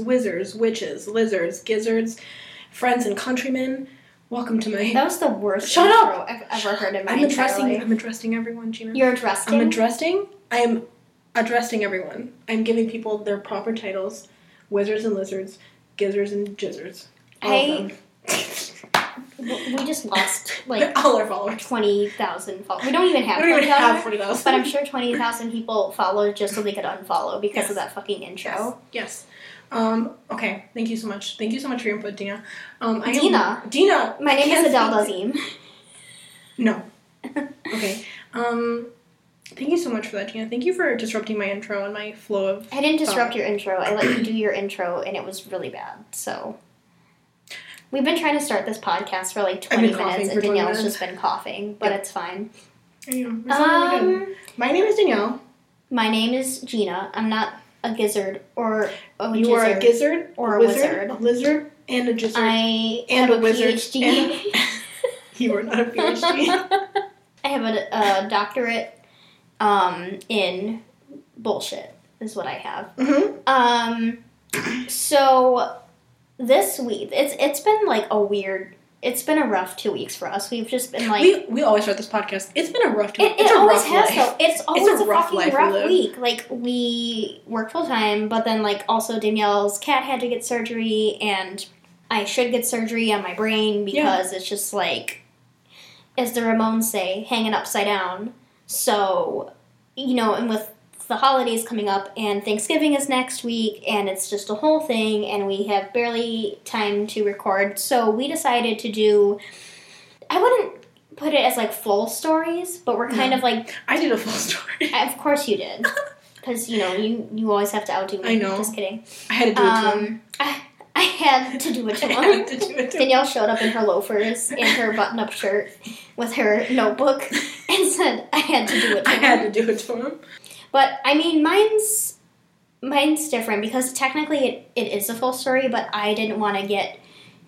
wizards, witches, lizards, gizzards, friends and countrymen. Welcome to my. That was the worst Shut intro I've ever heard in my I'm addressing. life. I'm addressing everyone, Gina. You're addressing. I'm addressing. I am addressing everyone. I'm giving people their proper titles: wizards and lizards, gizzards and jizzards. All Hey, we just lost like all our followers. twenty thousand followers. We don't even have We don't even have forty thousand. but I'm sure twenty thousand people followed just so they could unfollow because Yes. of that fucking intro. Yes. Um, okay. Thank you so much. Thank you so much for your input, Dina. Um, I am- Dina? Dina. My name is Adele Dazeem. No. Okay. Um, thank you so much for that, Dina. Thank you for disrupting my intro and my flow of. I didn't disrupt Oh. your intro. I let you do your intro, and it was really bad. So. We've been trying to start this podcast for like 20 minutes, and 20 Danielle's minutes. just been coughing, but Yep. it's fine. I know, it's not really. Um, My name is Danielle. my name is Gina. I'm not a gizzard or a you are a gizzard. gizzard, or a wizard, wizard. a lizard, and a gizzard. I And have a wizard. PhD. And- you are not a PhD. I have a, a doctorate um, in bullshit, is what I have. mm-hmm. Um, so this week, it's it's been like a weird, it's been a rough two weeks for us. We've just been like. we we always start this podcast. It's been a rough. Two, it, it's it always has life. though. It's always a a, rough fucking we rough week. Like we work full time, but then like also Danielle's cat had to get surgery, and I should get surgery on my brain because it's just like, as the Ramones say, hanging upside down. So, you know, and with the holidays coming up and Thanksgiving is next week and it's just a whole thing and we have barely time to record. So we decided to do I wouldn't put it as like full stories, but we're kind No. of like I did a full story. of course you did. Cuz you know, you you always have to outdo me. I know. Just kidding. I had to do it to him. Um I, I had to do it to I him. to do it to. Danielle showed up in her loafers and her button-up shirt with her notebook and said, "I had to do it." To I him." had to do it to him. But I mean, mine's mine's different because technically it, it is a full story, but I didn't want to get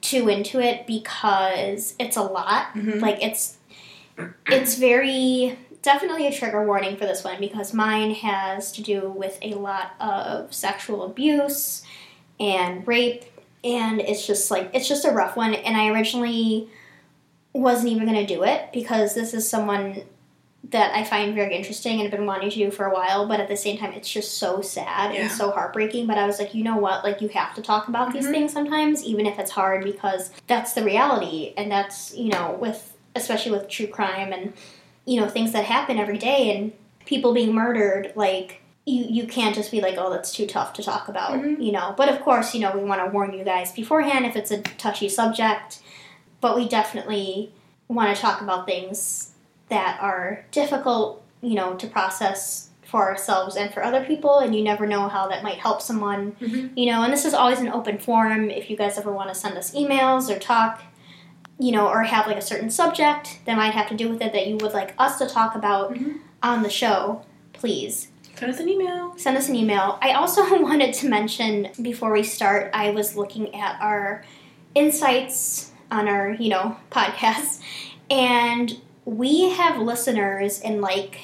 too into it because it's a lot. Mhm. Like it's it's very definitely a trigger warning for this one because mine has to do with a lot of sexual abuse and rape and it's just like it's just a rough one and I originally wasn't even going to do it because this is someone that I find very interesting and have been wanting to do for a while, but at the same time, it's just so sad Yeah. and so heartbreaking. But I was like, you know what? Like, you have to talk about these Mhm. things sometimes, even if it's hard, because that's the reality. And that's, you know, with, especially with true crime and, you know, things that happen every day and people being murdered, like, you, you can't just be like, oh, that's too tough to talk about, Mhm. you know. But of course, you know, we want to warn you guys beforehand if it's a touchy subject, but we definitely want to talk about things that are difficult, you know, to process for ourselves and for other people, and you never know how that might help someone, Mhm. you know. And this is always an open forum. If you guys ever want to send us emails or talk, you know, or have like a certain subject that might have to do with it that you would like us to talk about Mhm. on the show, please Send us an email. send us an email. I also wanted to mention before we start, I was looking at our insights on our, you know, podcast, and we have listeners in like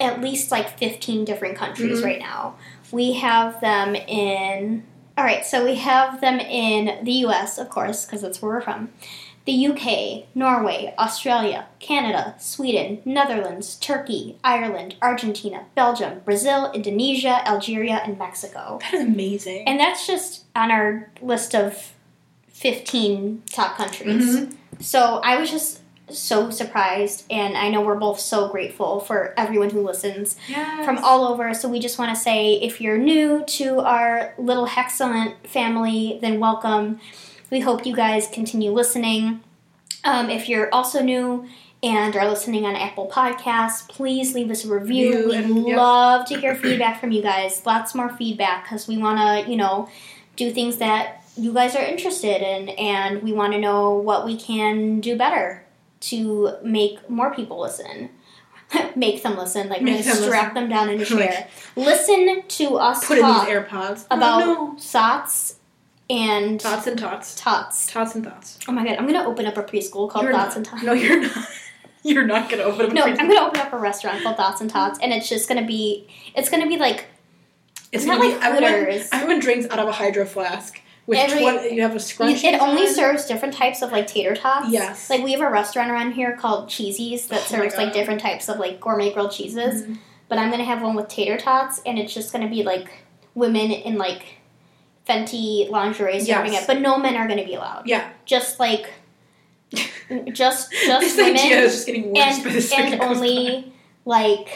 at least like 15 different countries Mhm. right now. We have them in All right, so we have them in the US, of course, because that's where we're from. The UK, Norway, Australia, Canada, Sweden, Netherlands, Turkey, Ireland, Argentina, Belgium, Brazil, Indonesia, Algeria, and Mexico. That is amazing. And that's just on our list of 15 top countries. Mhm. So I was just so surprised, and I know we're both so grateful for everyone who listens Yes. from all over. So we just want to say if you're new to our little Hexcellent family, then welcome. We hope you guys continue listening. Um, if you're also new and are listening on Apple Podcasts, please leave us a review. We'd and- yep. love to hear feedback from you guys. Lots more feedback because we want to, you know, do things that you guys are interested in, and we want to know what we can do better to make more people listen. make them listen, like Make them strap them down in a Like- chair. listen to us Put in talk these AirPods. Oh, about oh, no. thoughts and Thoughts and tots. tots. Tots and thoughts. Oh my god, I'm gonna open up a preschool called You're Thoughts not- and Tots. No, you're not. You're not gonna open up. a No, freezer. I'm gonna open up a restaurant called Thoughts and Tots, and it's just gonna be, it's gonna be like It's Not gonna like be everyone. glitters. Everyone drinks out of a hydro flask with Every- twen- you have a scrunchie. It only on. serves different types of like tater tots. Yes. Like we have a restaurant around here called Cheesy's that Oh serves like different types of like gourmet grilled cheeses. Mhm. But I'm gonna have one with tater tots, and it's just gonna be like women in like Fenty lingerie serving Yes. it, but no men are gonna be allowed. Yeah. Just like just just this just idea is just getting worse and by the second and only like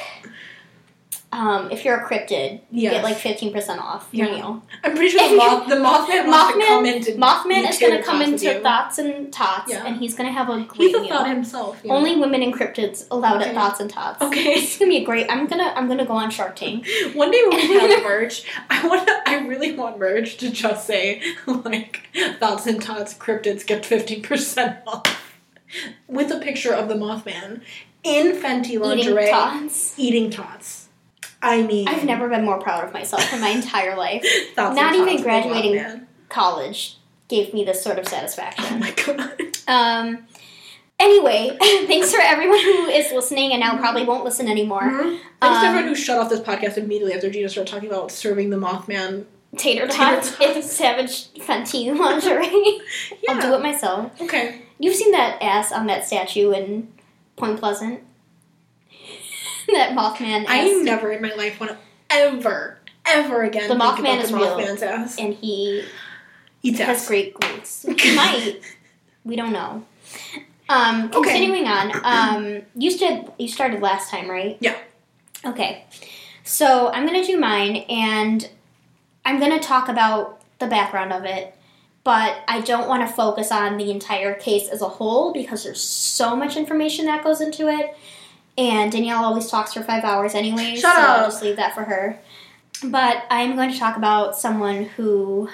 um, if you're a cryptid, you Yes. get like fifteen percent off your Yeah. meal. I'm pretty sure the, moth, the Mothman to Mothman- come into Mothman is gonna come into thoughts and tots, Yeah. and he's gonna have a great He's a meal. thought himself. yeah. Only women and cryptids allowed Okay. at thoughts and tots. Okay. It's gonna be a great. I'm gonna I'm gonna go on Shark Tank. One day when we have merch, I want. I really want merch to just say like thoughts and tots cryptids get fifteen percent off with a picture of the Mothman in Fenty lingerie Eating tots. eating tots. I mean, I've never been more proud of myself in my entire life. not even tots with the graduating. College gave me this sort of Oh satisfaction. my god. Um. Anyway, thanks for everyone who is listening and now probably won't listen anymore. Thanks Um, to everyone who shut off this podcast immediately after Gina started talking about serving the Mothman. Tater tots in Savage Fenty lingerie. I'll do it myself. Okay. You've seen that ass on that statue in Point Pleasant? that Mothman I never in my life want to ever, ever again The think Mothman about is the real. Mothman's ass. and he Eats has ass. great glutes. He might. We don't know. Um, Okay. continuing on. Um, you started. You started last time, right? Yeah. Okay. So I'm gonna do mine, and I'm gonna talk about the background of it, but I don't want to focus on the entire case as a whole because there's so much information that goes into it. And Danielle always talks for five hours anyway, so I'll just leave that for her. But I'm going to talk about someone who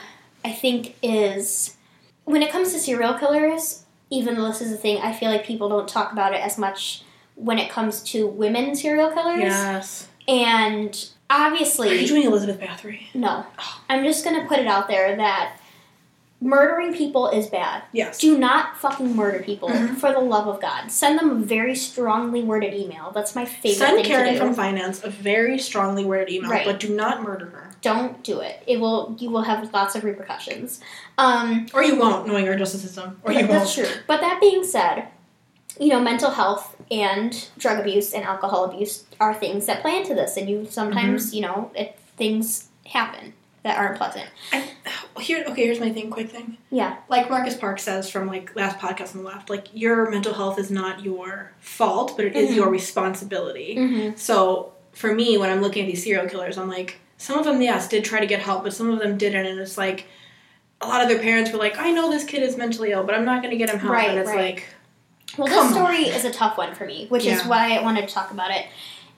I think is, when it comes to serial killers, even though this is a thing, I feel like people don't talk about it as much when it comes to women serial killers. Yes. And obviously. Are you doing Elizabeth Bathory? no. Oh. I'm just going to put it out there that murdering people is bad. Yes. Do not fucking murder people Mhm. for the love of God. Send them a very strongly worded email. That's my favorite Send thing Karen to do. from finance a very strongly worded email, Right. but do not murder her. Don't do it. It will. You will have lots of repercussions. Um, Or you won't, knowing our justice system. Or you won't. That's true. But that being said, you know, mental health and drug abuse and alcohol abuse are things that play into this, and you sometimes, Mm-hmm. you know, it, things happen that aren't pleasant. I, here, okay, here's my thing, quick thing. Yeah. Like Marcus Parks says from like last podcast on the left, like your mental health is not your fault, but it is Mhm. your responsibility. Mm-hmm. So for me, when I'm looking at these serial killers, I'm like, some of them, yes, did try to get help, but some of them didn't, and it's like a lot of their parents were like, I know this kid is mentally ill, but I'm not going to get him help, Right, and it's right. like, Well, this story is a tough one for me, which is why I wanted to talk about it.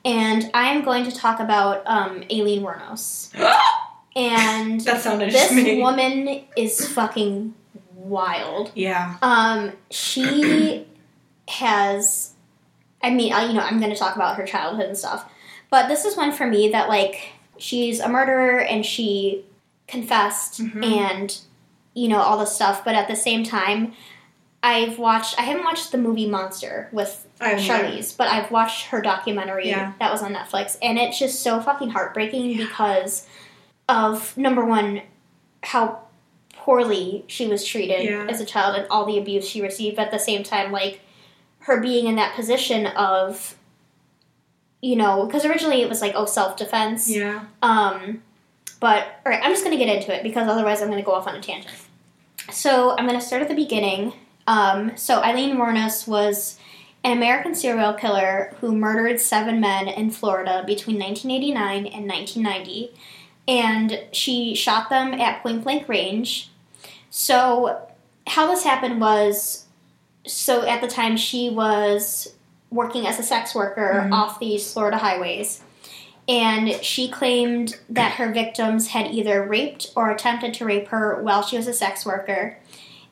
And I'm going to talk about um, Aileen Wuornos. And that sounded this woman is fucking wild. Yeah. Um, she has, I mean, I, you know, I'm going to talk about her childhood and stuff, but this is one for me that like she's a murderer and she confessed Mhm. and you know all this stuff, but at the same time, I've watched. I haven't watched the movie Monster with I. Charlize, but I've watched her documentary Yeah. that was on Netflix, and it's just so fucking heartbreaking Yeah. because of number one, how poorly she was treated Yeah. as a child and all the abuse she received. But at the same time, like her being in that position of, you know, because originally it was like oh self defense. Yeah. Um, but all right, I'm just gonna get into it because otherwise I'm gonna go off on a tangent. So I'm gonna start at the beginning. Um, so Aileen Wuornos was an American serial killer who murdered seven men in Florida between 1989 and 1990, and she shot them at point blank range. So how this happened was, so at the time she was working as a sex worker Mhm. off these Florida highways and she claimed that her victims had either raped or attempted to rape her while she was a sex worker,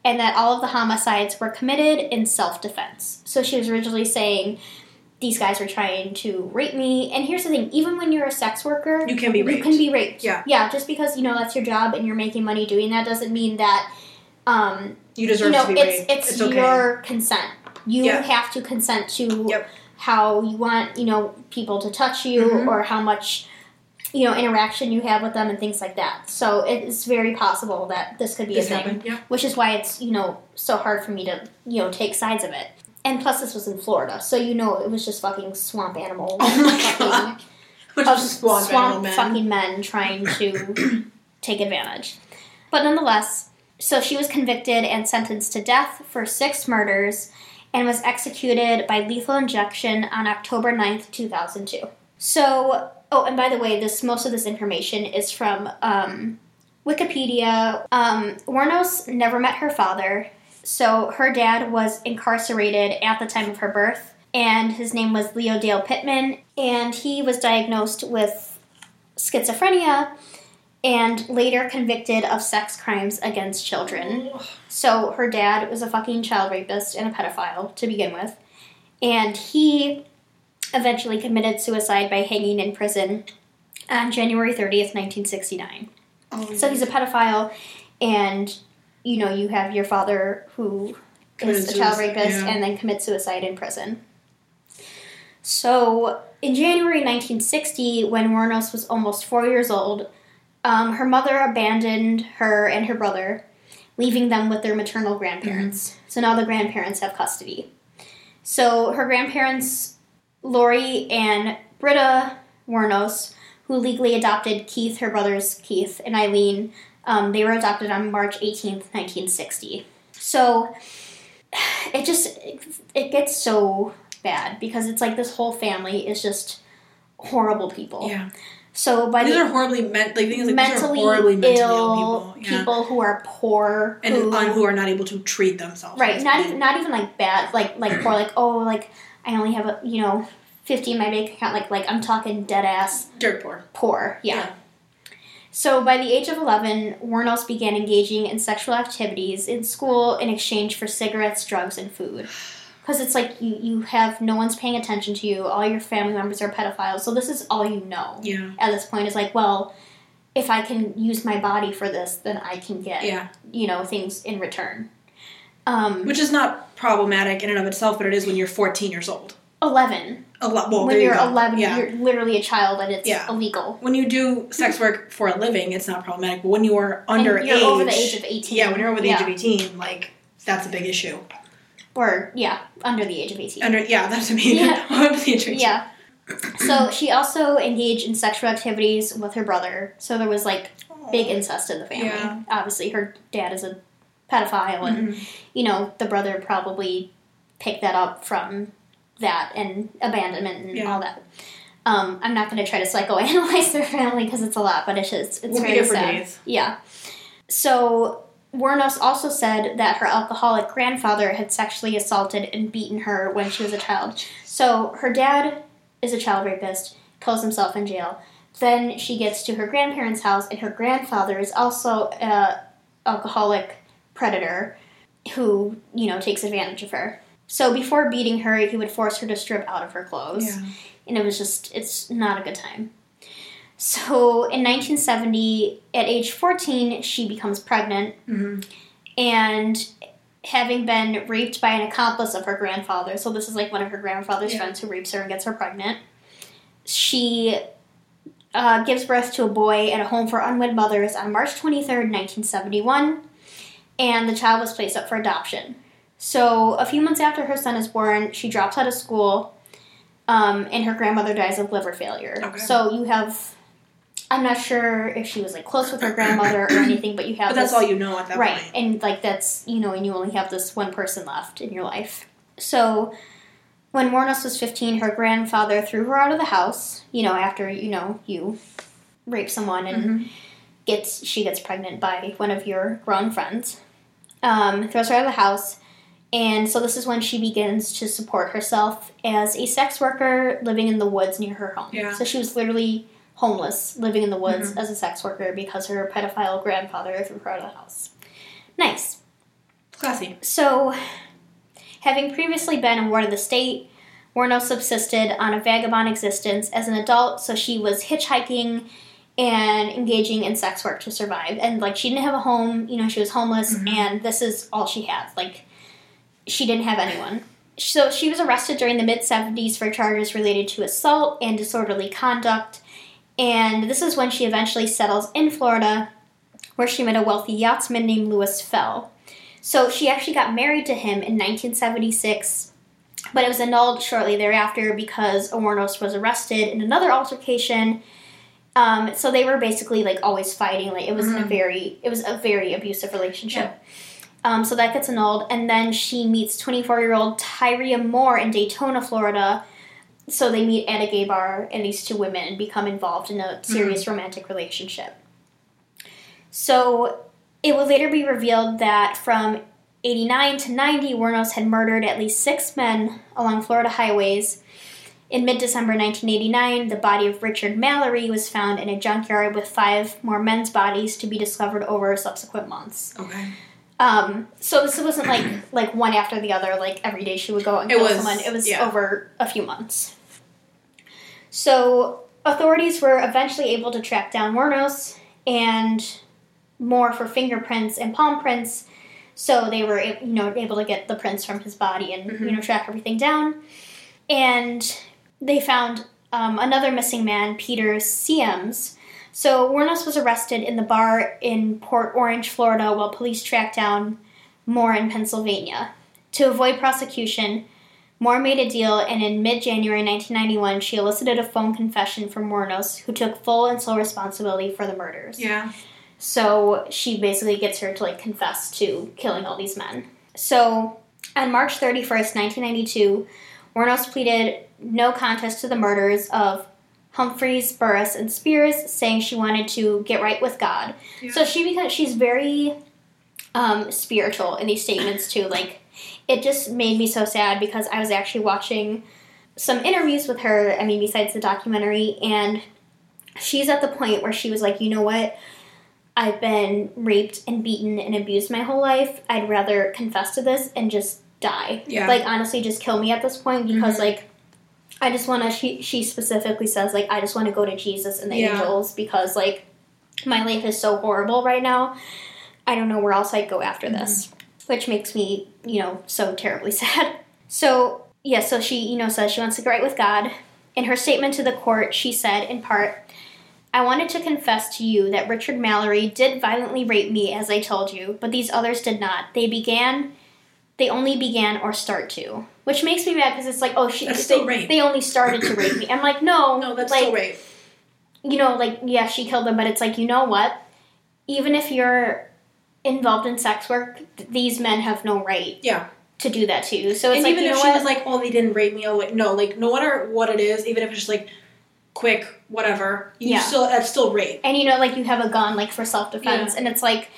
and that all of the homicides were committed in self defense. So she was originally saying, These guys were trying to rape me. And here's the thing even when you're a sex worker, You can be raped. you can be raped. Yeah. Yeah, just because, you know, that's your job and you're making money doing that doesn't mean that, um, You deserve you know, to be it's, raped. it's, okay. your consent. You Yeah. have to consent to Yep. how you want, you know, people to touch you Mhm. or how much you know, interaction you have with them and things like that. So it's very possible that this could be This a thing. Yeah. which is why it's you know so hard for me to you know take sides of it. And plus, this was in Florida, so you know it was just fucking swamp animals. Oh my God. Which is swamp, men. fucking men trying to take advantage. But nonetheless, so she was convicted and sentenced to death for six murders and was executed by lethal injection on October 9th, 2002. So, oh, and by the way, this most of this information is from um, Wikipedia. Um, Wuornos never met her father, so her dad was incarcerated at the time of her birth, and his name was Leo Dale Pittman, and he was diagnosed with schizophrenia and later convicted of sex crimes against children. So her dad was a fucking child rapist and a pedophile to begin with, and he eventually committed suicide by hanging in prison on January 30th, 1969. Oh, So he's a pedophile, and you know, you have your father who is a child rapist yeah. and then commits suicide in prison. So in January 1960, when Wuornos was almost four years old, um, her mother abandoned her and her brother, leaving them with their maternal grandparents. So now the grandparents have custody. So her grandparents, Lauri and Britta Wuornos, who legally adopted Keith, her brothers Keith and Eileen, um, they were adopted on March 18th, 1960. So it just it gets so bad because it's like this whole family is just horrible people. Yeah. So by These the are horribly like things like mentally, these are horribly mentally ill ill people. Yeah. who are poor and who, who are not able to treat themselves. right not even not even like bad like like poor like oh like I only have a you know fifty in my bank account like like I'm talking dead ass dirt poor. poor yeah. Yeah. So by the age of 11, Wuornos began engaging in sexual activities in school in exchange for cigarettes, drugs, and food. Because it's like you, you have no one's paying attention to you, all your family members are pedophiles, so this is all you know Yeah. at this point is like, well, if I can use my body for this, then I can get, Yeah. you know, things in return. Um, Which is not problematic in and of itself, but it is when you're 14 years old. 11. A lot. Well, when you're you 11, yeah. you're literally a child and it's Yeah. illegal. when you do sex work for a living, it's not problematic. But when you are under and you're age, over the age of 18. yeah, when you're over the age of 18, like that's a big issue. Or, yeah, under the age of 18. Under yeah, that's what I mean. Yeah. The age of 18. Yeah. So she also engaged in sexual activities with her brother. So there was like big incest in the family. Yeah. Obviously, her dad is a pedophile, and Mhm. you know the brother probably picked that up from that and abandonment and Yeah. all that. Um, I'm not going to try to psychoanalyze their family because it's a lot, but it's just it's We'll very sad. days. Yeah. So Wuornos also said that her alcoholic grandfather had sexually assaulted and beaten her when she was a child. So her dad is a child rapist, kills himself in jail. Then she gets to her grandparents' house, and her grandfather is also a alcoholic predator who you know takes advantage of her. So before beating her, he would force her to strip out of her clothes Yeah. and it was just it's not a good time. So in 1970, at age 14, she becomes pregnant, Mhm. and having been raped by an accomplice of her grandfather, so this is like one of her grandfather's Yeah. friends who rapes her and gets her pregnant. She uh, gives birth to a boy at a home for unwed mothers on March 23rd, 1971, and the child was placed up for adoption. So a few months after her son is born, she drops out of school um, and her grandmother dies of liver failure. Okay. So you have, I'm not sure if she was like close with her grandmother or anything, but you have But that's this- all you know at that right, point. and like that's you know, and you only have this one person left in your life. So when Wuornos was 15, her grandfather threw her out of the house. You know, after you know you rape someone and Mhm. gets she gets pregnant by one of your grown friends. Um, throws her out of the house, and so this is when she begins to support herself as a sex worker living in the woods near her home. Yeah. So she was literally homeless, living in the woods Mhm. as a sex worker because her pedophile grandfather threw her out of the house. Nice. Classy. So, having previously been in ward of the state, Warno subsisted on a vagabond existence as an adult, so she was hitchhiking and engaging in sex work to survive. And, like, she didn't have a home, you know, she was homeless, Mhm. and this is all she had. Like, she didn't have anyone. So, she was arrested during the mid 70s for charges related to assault and disorderly conduct. And this is when she eventually settles in Florida, where she met a wealthy yachtsman named Lewis Fell. So she actually got married to him in 1976, but it was annulled shortly thereafter because Wuornos was arrested in another altercation. Um, so they were basically like always fighting. Like it was a Mhm. very, it was a very abusive relationship. Um, so that gets annulled, and then she meets 24 year old Tyria Moore in Daytona, Florida. So they meet at a gay bar, and these two women become involved in a serious romantic relationship. So it would later be revealed that from 89 to 90, Wernos had murdered at least six men along Florida highways. In mid December 1989, the body of Richard Mallory was found in a junkyard with five more men's bodies to be discovered over subsequent months. Okay. Um, so this wasn't like like one after the other, like every day she would go and It kill was- someone. It was yeah. over a few months. So authorities were eventually able to track down Wuornos and Moore for fingerprints and palm prints. So they were you know able to get the prints from his body and you know track everything down. And they found um, another missing man, Peter Siems. So Wuornos was arrested in the bar in Port Orange, Florida, while police tracked down Moore in Pennsylvania. To avoid prosecution, Moore made a deal, and in mid January 1991, she elicited a phone confession from Wuornos, who took full and sole responsibility for the murders. Yeah. So she basically gets her to like confess to killing all these men. So on March 31st, 1992, Wuornos pleaded no contest to the murders of Humphreys, Burress, and Spears, saying she wanted to get right with God. Yeah. So she because she's very um, spiritual in these statements too. Like it just made me so sad because I was actually watching some interviews with her. I mean, besides the documentary, and she's at the point where she was like, you know what. I've been raped and beaten and abused my whole life. I'd rather confess to this and just die. Yeah. Like honestly, just kill me at this point because Mhm. like I just want to. She she specifically says like I just want to go to Jesus and the Yeah. angels because like my life is so horrible right now. I don't know where else I'd go after mm-hmm. this, which makes me you know so terribly sad. So yeah, so she you know says she wants to get right with God. In her statement to the court, she said in part. I wanted to confess to you that Richard Mallory did violently rape me, as I told you, but these others did not. They began, they only began or start to. Which makes me mad because it's like, oh, she, That's they, still rape. they only started to rape me. I'm like, no, No, that's like, still rape. you know, like, yeah, she killed them, but it's like, you know what? Even if you're involved in sex work, th- these men have no right Yeah. to do that to you. So it's and like, even you if know she what? was like, "Oh, they didn't rape me," oh, wait, no, like no matter what it is, even if it's just like quick, whatever, you Yeah. still that's still rape. and you know like you have a gun like for self-defense and it's like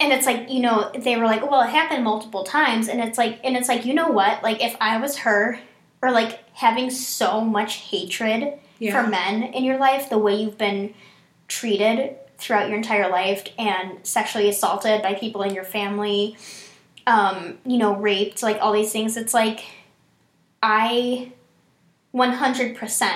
and it's like you know they were like well it happened multiple times and it's like and it's like you know what like if i was her or like having so much hatred Yeah. for men in your life the way you've been treated throughout your entire life and sexually assaulted by people in your family um, you know raped like all these things it's like i 100%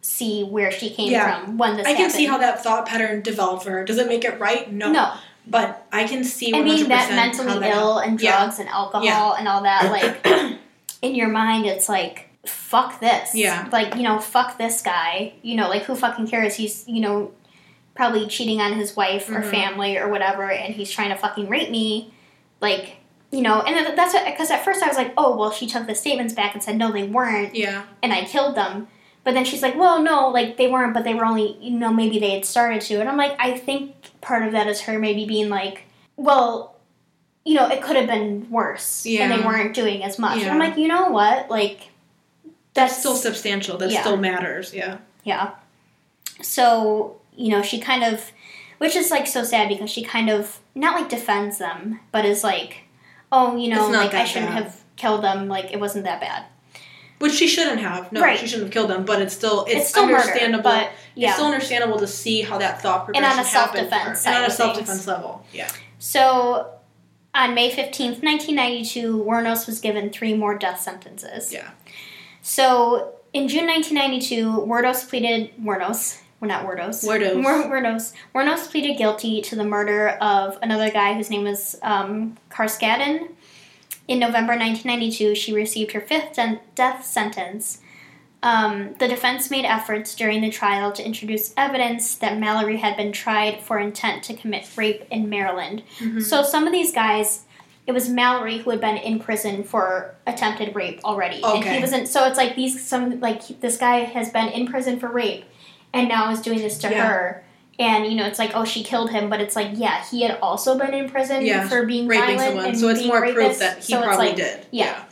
see where she came Yeah. from when this I can happened. see how that thought pattern developed for her. Does it make it right? No. no But I can see and 100% being that mentally that ill and Yeah. drugs and alcohol Yeah. and all that like in your mind it's like fuck this Yeah. like you know fuck this guy you know like who fucking cares he's you know probably cheating on his wife or Mhm. family or whatever and he's trying to fucking rape me like you know and that's because at first i was like oh well she took the statements back and said no they weren't Yeah. and I killed them. But then she's like, well, no, like they weren't, but they were only, you know, maybe they had started to. And I'm like, I think part of that is her maybe being like, well, you know, it could have been worse. And they weren't doing as much. And I'm like, you know what? Like, That's still substantial. That Yeah. still matters. Yeah. yeah. So, you know, she kind of, which is like so sad because she kind of, not like defends them, but is like, oh, you know, like I shouldn't bad. have killed them. Like, it wasn't that bad. Which she shouldn't have. No, Right. she shouldn't have killed them. But it's still it's, It's, still murder, understandable. but yeah. It's still understandable to see how that thought And on progression a happened self-defense and on a self defense level. Yeah. So, on May 15th, 1992, Wernos was given three more death sentences. Yeah. So, in June 1992, Wernos pleaded, Wernos we're not Wordos. Wordos. Wur- Wuornos. Wuornos pleaded guilty to the murder of another guy whose name was um, Carskaddon. In November 1992, she received her fifth death sentence. Um, the defense made efforts during the trial to introduce evidence that Mallory had been tried for intent to commit rape in Maryland. Mm-hmm. So some of these guys, it was Mallory who had been in prison for attempted rape already, and he wasn't. So it's like these some like this guy has been in prison for rape, and now is doing this to Yeah. her. And you know, it's like, oh, she killed him, but it's like, yeah, he had also been in prison Yeah, for being raping someone. and So it's more rapist. proof that he So probably like, did. yeah.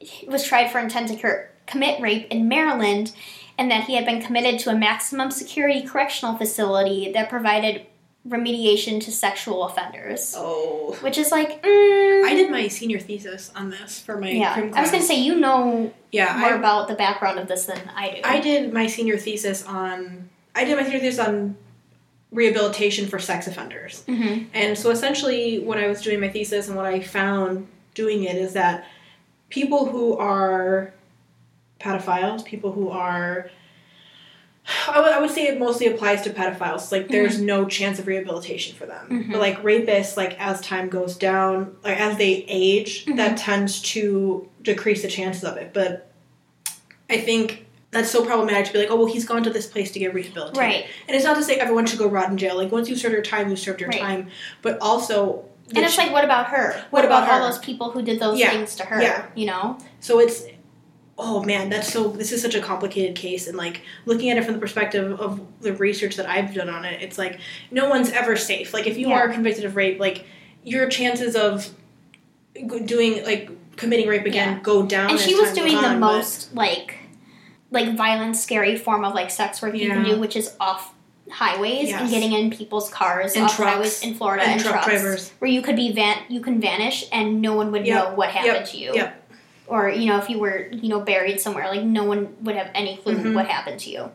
He was tried for intent to cur- commit rape in Maryland, and that he had been committed to a maximum security correctional facility that provided remediation to sexual offenders. Oh. Which is like, mm, I did my senior thesis on this for my yeah. I was gonna say you know yeah, more I, about the background of this than I do. I did my senior thesis on I did my senior thesis on rehabilitation for sex offenders. hmm And so essentially when I was doing my thesis and what I found doing it is that people who are pedophiles, people who are I would, say it mostly applies to pedophiles. Like, there's no chance of rehabilitation for them. Mhm. But like rapists, like as time goes down, like as they age, that tends to decrease the chances of it. But I think that's so problematic to be like, oh well, he's gone to this place to get rehabilitated. Right. And it's not to say everyone should go rot in jail. Like once you served your time, you served your Right. time. But also, And it's like, what about her? What about all her? those people who did those Yeah. things to her? Yeah. You know? so it's oh man that's so this is such a complicated case and like looking at it from the perspective of the research that i've done on it it's like no one's ever safe like if you Yeah. are convicted of rape like your chances of doing like committing rape again Yeah. go down and she was doing the on, most like like violent scary form of like sex work you can do which is off highways and getting in people's cars And off trucks. highways in Florida And and, truck trucks drivers. where you could be van you can vanish and no one would Yep. know what happened Yep. to you Yep. or you know if you were you know buried somewhere like no one would have any clue Mhm. what happened to you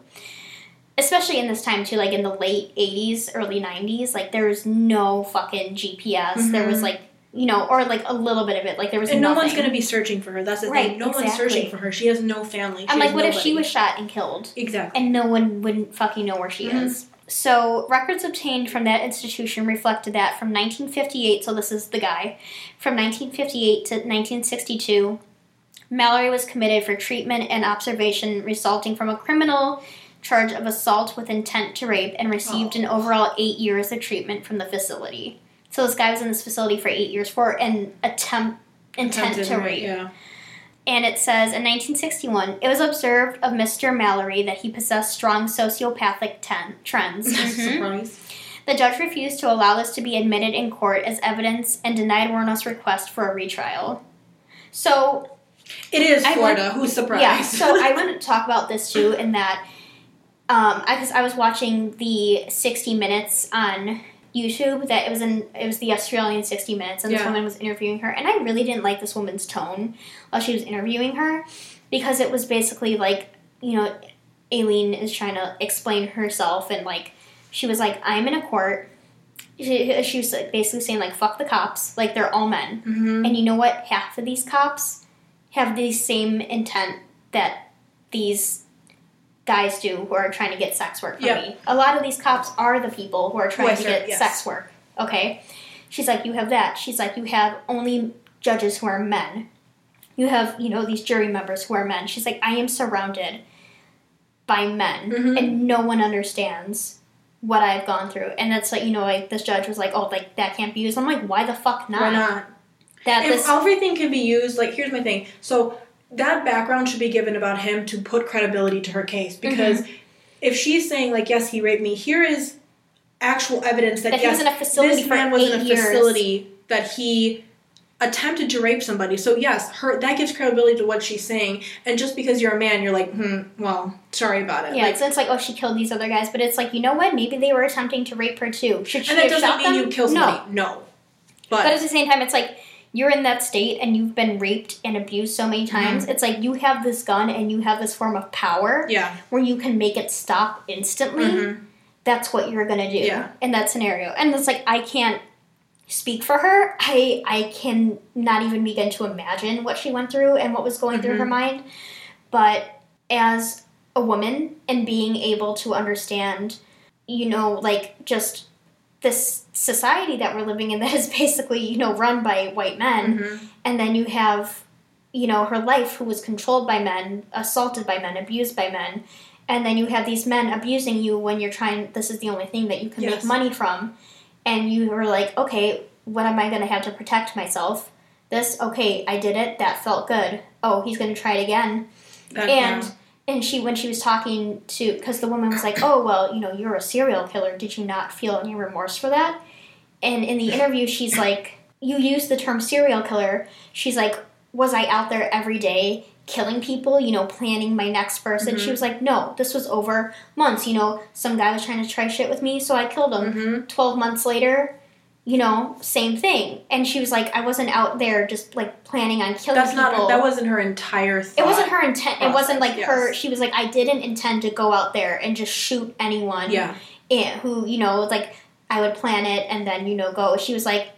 especially in this time too like in the late 80s early 90s like there was no fucking gps there was Mhm. like you know or like a little bit of it like there was and no one's gonna be searching for her that's the Right, thing no one's searching for her she has no family i'm like has what if she was shot and killed? Exactly. And no one wouldn't fucking know where she Mhm. is. So, records obtained from that institution reflected that from 1958, so this is the guy, from 1958 to 1962, Mallory was committed for treatment and observation resulting from a criminal charge of assault with intent to rape and received an overall eight years of treatment from the facility. So, this guy was in this facility for eight years for an attempt intent Attempted to rape, rape. yeah And it says in 1961, it was observed of Mr. Mallory that he possessed strong sociopathic ten- trends. Mhm. surprise The judge refused to allow this to be admitted in court as evidence and denied Warno's request for a retrial. So, it is florida who's surprised yeah, so I want to talk about this too in that um, I, I was watching the 60 Minutes on YouTube that it was in it was the Australian 60 Minutes and this Yeah. woman was interviewing her and I really didn't like this woman's tone while she was interviewing her because it was basically like you know Aileen is trying to explain herself and like she was like I'm in a court she, she was like, basically saying like fuck the cops like they're all men Mhm. and you know what half of these cops have the same intent that these guys do who are trying to get sex work from Yeah. me. A lot of these cops are the people who are trying I to get yes. sex work. Okay? She's like, you have that. She's like, you have only judges who are men. You have, you know, these jury members who are men. She's like, I am surrounded by men Mhm. and no one understands what I've gone through. And that's like, you know, like this judge was like, oh, like that can't be used. I'm like, why the fuck not? why not That if this everything can be used, like here's my thing. So that background should be given about him to put credibility to her case because Mm-hmm. if she's saying like yes he raped me, here is actual evidence that, that he yes was in a facility this man was in a years. facility that he attempted to rape somebody. So yes, her that gives credibility to what she's saying. And just because you're a man, you're like, hmm, well, sorry about it. Yeah, Like, so it's like, oh, she killed these other guys, but it's like, you know what? Maybe they were attempting to rape her too. Should she and that have doesn't mean them? you kill No. No. But, But at the same time, it's like you're in that state and you've been raped and abused so many times. It's like you have this gun and you have this form of power yeah. where you can make it stop instantly. Mhm. That's what you're gonna do Yeah. in that scenario. And it's like I can't speak for her. I I can not even begin to imagine what she went through and what was going through her Mhm. mind. But as a woman and being able to understand, you know, like just this society that we're living in that is basically, you know, run by white men Mhm. and then you have you know, her life who was controlled by men, assaulted by men, abused by men. And then you have these men abusing you when you're trying, this is the only thing that you can Yes. make money from. And you were like, okay, what am I going to have to protect myself? This, okay, I did it. That felt good. Oh, he's going to try it again That- and yeah. And she when she was talking to because the woman was like oh well you know you're a serial killer. Did you not feel any remorse for that? And in the interview she's like you use the term serial killer. She's like was i out there every day killing people you know planning my next person she Mhm. was like no this was over months. You know some guy was trying to try shit with me so i killed him. Mhm. 12 months later you know same thing and she was like i wasn't out there just like planning on killing That's people not. That wasn't her entire. Thought. it wasn't her intent. It wasn't like process, her. She was like, I didn't intend to go out there and just shoot anyone. Yeah. And who you know, like I would plan it and then you know go. She was like,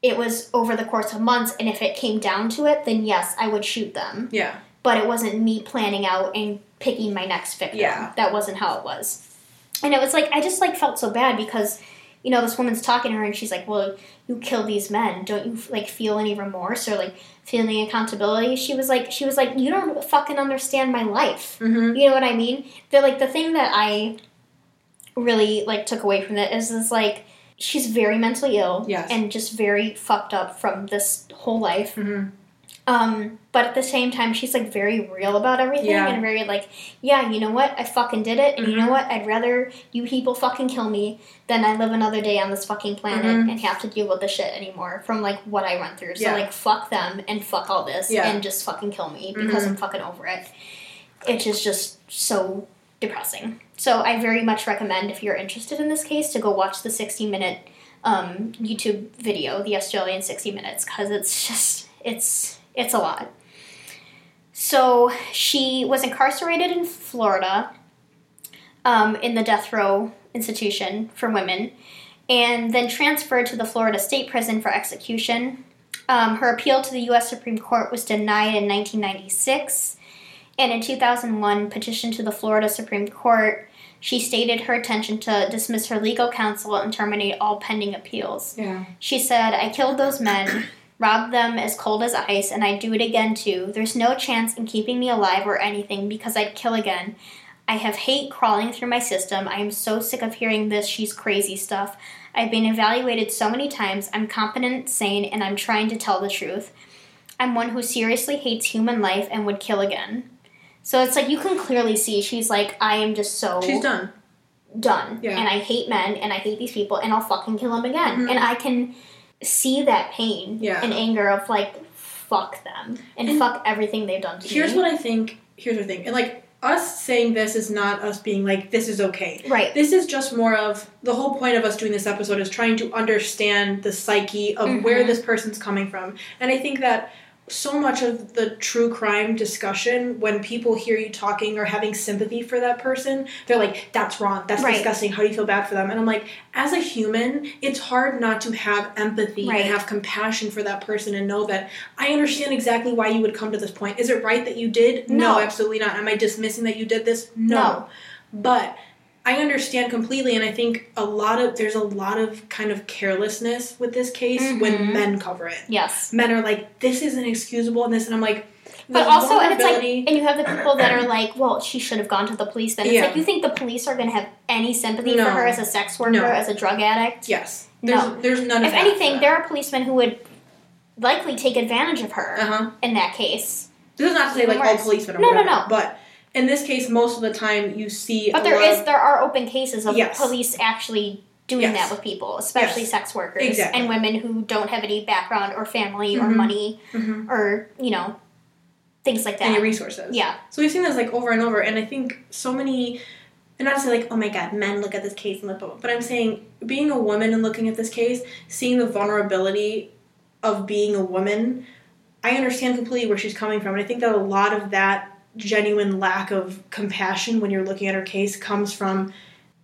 it was over the course of months, and if it came down to it, then yes, I would shoot them. Yeah. But it wasn't me planning out and picking my next victim. Yeah. that wasn't how it was. And it was like I just like felt so bad because. You know, this woman's talking to her, and she's like, "Well, you killed these men. Don't you like feel any remorse or like feel any accountability?" She was like, "She was like, you don't fucking understand my life." Mm-hmm. You know what I mean? The like the thing that I really like took away from it is this like she's very mentally ill Yes. and just very fucked up from this whole life. Mm-hmm. Um, but at the same time, she's like very real about everything Yeah. and very like, yeah, you know what? I fucking did it, and you know what? I'd rather you people fucking kill me than I live another day on this fucking planet Mhm. and have to deal with this shit anymore from like what I went through. So Yeah. like, fuck them and fuck all this Yeah. and just fucking kill me because Mhm. I'm fucking over it. It is just so depressing. So I very much recommend if you're interested in this case to go watch the 60 minute um, YouTube video, the Australian 60 minutes, because it's just it's it's a lot. So she was incarcerated in Florida, um, in the death row institution for women, and then transferred to the Florida State Prison for execution. Um, her appeal to the U.S. Supreme Court was denied in 1996, and in 2001, petitioned to the Florida Supreme Court. She stated her intention to dismiss her legal counsel and terminate all pending appeals. Yeah. She said, I killed those men, robbed them as cold as ice, and I'd do it again too. There's no chance in keeping me alive or anything because I'd kill again. I have hate crawling through my system. I am so sick of hearing this she's crazy stuff. I've been evaluated so many times. I'm competent, sane, and I'm trying to tell the truth. I'm one who seriously hates human life and would kill again. So it's like you can clearly see she's like, I am just so She's done. done. Yeah. And I hate men and I hate these people and I'll fucking kill them again. Mhm. And I can see that pain Yeah. and anger of like, fuck them and, And fuck everything they've done to you. Here's me. what I think. Here's the thing. And like us saying this is not us being like this is okay. right. This is just more of the whole point of us doing this episode is trying to understand the psyche of where Mhm. this person's coming from. And I think that so much of the true crime discussion, when people hear you talking or having sympathy for that person, they're like, that's wrong, that's Right. disgusting, how do you feel bad for them? And I'm like, as a human, it's hard not to have empathy Right. and have compassion for that person and know that I understand exactly why you would come to this point. Is it right that you did? No. absolutely not. Am I dismissing that you did this? No. But I understand completely, and I think a lot of there's a lot of kind of carelessness with this case Mhm. when men cover it. Yes. Men are like, "This isn't excusable," and this, and I'm like, But also, and it's like, and you have the people that are like, well, she should have gone to the police then. It's Yeah. like, you think the police are going to have any sympathy No. for her as a sex worker, No. as a drug addict? yes, there's No. there's none of If anything, there are policemen who would likely take advantage of her uh huh. in that case. This is not to say like all policemen are No, no, whatever, no. but in this case, most of the time you see. But there is there are open cases of Yes. police actually doing Yes. that with people, especially Yes. sex workers Exactly. and women who don't have any background or family or Mhm. money Mhm. or you know things like that. any resources. Yeah, So we've seen this like over and over, and I think so many. And not to say like, oh my god, men look at this case and look, but I'm saying being a woman and looking at this case, seeing the vulnerability of being a woman, I understand completely where she's coming from, and I think that a lot of that genuine lack of compassion when you're looking at her case comes from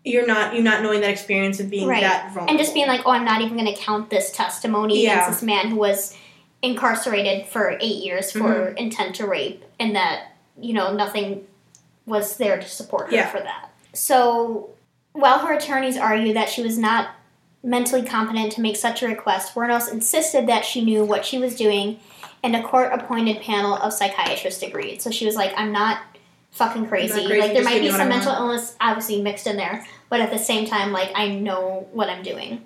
you're not you not knowing that experience of being Right. that vulnerable and just being like, oh, I'm not even going to count this testimony Yeah. against this man who was incarcerated for eight years for Mm-hmm. intent to rape, and that you know nothing was there to support her Yeah. for that. So while her attorneys argue that she was not mentally competent to make such a request, Wuornos insisted that she knew what she was doing, and a court appointed panel of psychiatrists agreed. So she was like, I'm not fucking crazy. crazy, like, there might be some mental illness obviously mixed in there, but at the same time, like, I know what I'm doing.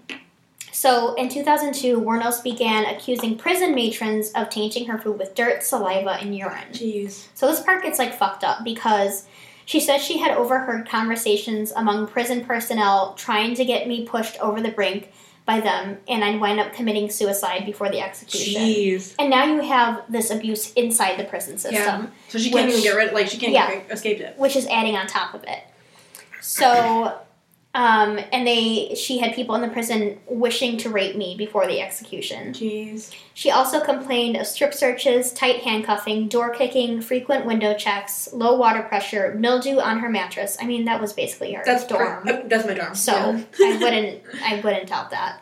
So in 2002, Wuornos began accusing prison matrons of tainting her food with dirt, saliva, and urine. Jeez. So this part gets like fucked up because she said she had overheard conversations among prison personnel trying to get me pushed over the brink by them, and I'd wind up committing suicide before the execution. Jeez. And now you have this abuse inside the prison system, Yeah. So she can't Which- even get rid. Of like she can't Yeah. escape it. which is adding on top of it. So, um, and they, she had people in the prison wishing to rape me before the execution. Jeez. She also complained of strip searches, tight handcuffing, door kicking, frequent window checks, low water pressure, mildew on her mattress. I mean, that was basically her That's dorm. per- uh, that's my dorm. So yeah. I wouldn't, I wouldn't doubt that.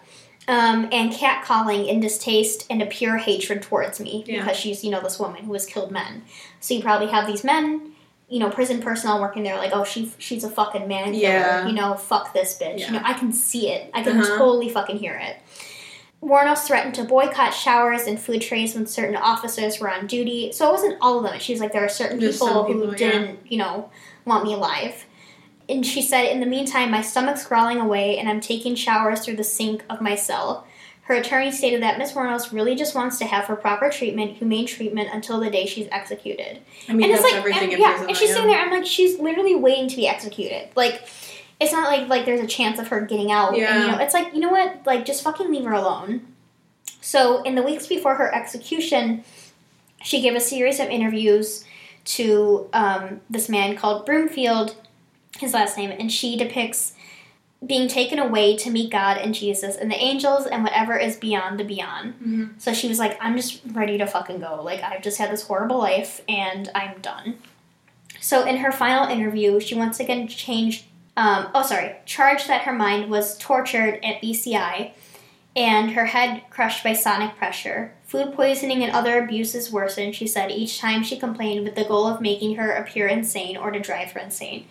Um, and catcalling in distaste and a pure hatred towards me Yeah. because she's, you know, this woman who has killed men. So you probably have these men, you know, prison personnel working there, like, oh, she, she's a fucking man killer. Yeah. You know, fuck this bitch. Yeah. You know, I can see it. I can Uh-huh. totally fucking hear it. Wuornos threatened to boycott showers and food trays when certain officers were on duty. So it wasn't all of them. She was like, there are certain Just people, who yeah. didn't, you know, want me alive. And she said, in the meantime, my stomach's crawling away and I'm taking showers through the sink of my cell. Her attorney stated that Miss Wuornos really just wants to have her proper treatment, humane treatment, until the day she's executed. I mean, and it's that's like, everything and, in yeah, prison. and she's sitting there. I'm like, she's literally waiting to be executed. Like, it's not like like there's a chance of her getting out. And, you Yeah. know, it's like you know what? Like, just fucking leave her alone. So, in the weeks before her execution, she gave a series of interviews to um, this man called Broomfield, his last name, and she depicts being taken away to meet God and Jesus and the angels and whatever is beyond the beyond. Mhm. So she was like, I'm just ready to fucking go. Like, I've just had this horrible life and I'm done. So in her final interview, she once again changed, um, oh, sorry, charged that her mind was tortured at BCI and her head crushed by sonic pressure. Food poisoning and other abuses worsened, she said, each time she complained with the goal of making her appear insane or to drive her insane.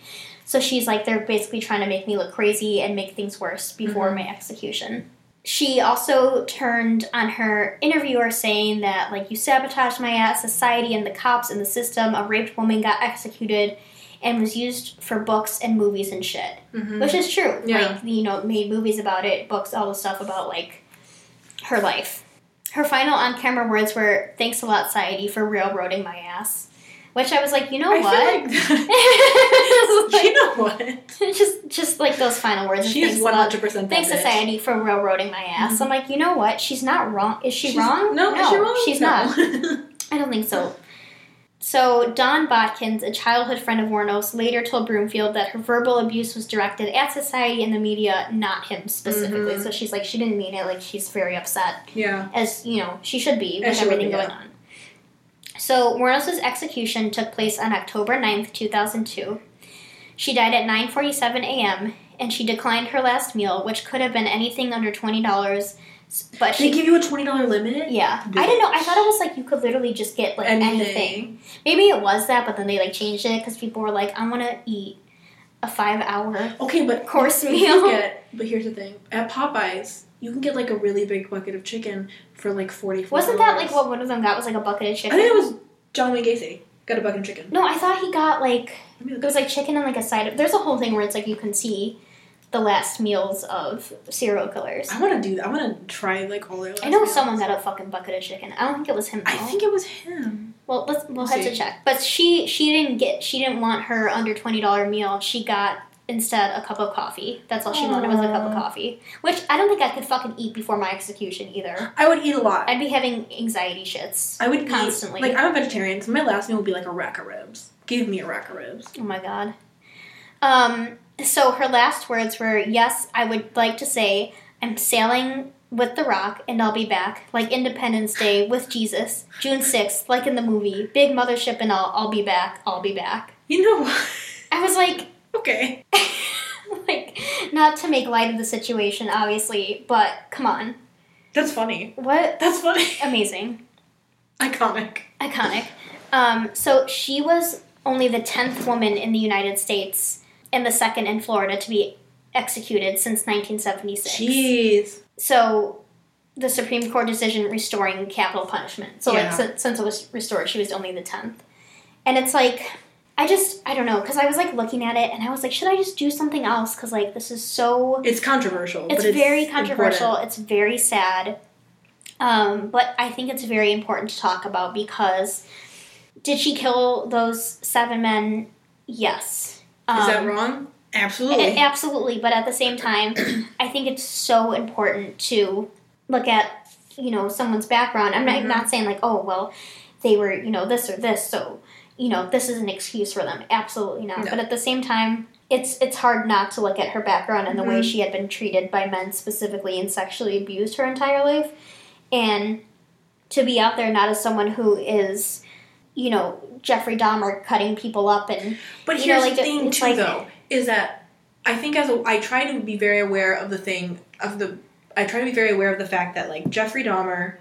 So she's like, they're basically trying to make me look crazy and make things worse before my execution. She also turned on her interviewer saying that, like, you sabotaged my ass, society and the cops and the system. A raped woman got executed and was used for books and movies and shit. Mhm. Which is true. Yeah. Like, you know, made movies about it, books, all the stuff about, like, her life. Her final on camera words were, Thanks a lot, society, for railroading my ass. Which I was like, you know I what? feel like you know what? just just like those final words. She is one hundred percent. Thanks society for railroading my ass. I'm like, you know what? She's not wrong. Is she wrong? No, is she wrong? She's No. not. I don't think so. So Dawn Botkins, a childhood friend of Wuornos, later told Broomfield that her verbal abuse was directed at society and the media, not him specifically. Mhm. So she's like, she didn't mean it. Like she's very upset, yeah. as you know, she should be with everything be, going on. So Wuornos' execution took place on October 9th, 2002. She died at 9:47 a.m. and she declined her last meal, which could have been anything under twenty dollars. But They she, give you a twenty dollar limit. yeah, I didn't know. I thought it was like you could literally just get like anything. Anything. Maybe it was that, but then they like changed it because people were like, "I want to eat a five-hour Okay, but course meal." get- but here's the thing: at Popeyes, you can get like a really big bucket of chicken for like forty. Wasn't that like what one of them got was like a bucket of chicken? I think it was John Wayne Gacy got a bucket of chicken. No, I thought he got like Let me look it was like chicken and like a side of. There's a whole thing where it's like you can see the last meals of serial killers. I want to do that. I want to try like all their. Last I know meals. someone got a fucking bucket of chicken. I don't think it was him. I though. think it was him. Well, let's we'll We'll have to check. But she she didn't get she didn't want her under twenty dollar meal. She got instead a cup of coffee. That's all she wanted was a cup of coffee. Which I don't think I could fucking eat before my execution either. I would eat a lot. I'd be having anxiety shits. I would Constantly. Eat, like I'm a vegetarian, so my last meal would be like a rack of ribs. Give me a rack of ribs. Oh my god. Um. So her last words were, "Yes, I would like to say I'm sailing." With the Rock, and I'll be back. Like Independence Day with Jesus, June 6th, like in the movie. Big mothership and all, I'll be back, I'll be back. You know what? I was like, okay. like not to make light of the situation obviously but come on That's funny. what That's funny. amazing Iconic. iconic um, so she was only the 10th woman in the united states and the second in florida to be executed since 1976. Jeez. So the Supreme Court decision restoring capital punishment. So Yeah. like since, since it was restored, she was only the tenth. And it's like I just I don't know because I was like looking at it and I was like, should I just do something else? Because like this is so It's controversial. it's very controversial. important. It's very sad. Um, but I think it's very important to talk about because did she kill those seven men? Yes. Um, Is that wrong? Absolutely. Absolutely, but at the same time, I think it's so important to look at you know someone's background. I'm not, Mhm. not saying like oh well they were you know this or this, so you know this is an excuse for them. Absolutely not. No. But at the same time, it's it's hard not to look at her background and the way Mhm. she had been treated by men specifically and sexually abused her entire life, and to be out there not as someone who is you know Jeffrey Dahmer cutting people up and But You know, here's like, the thing too, like- though, is that I think as a I try to be very aware of the thing of the I try to be very aware of the fact that like Jeffrey Dahmer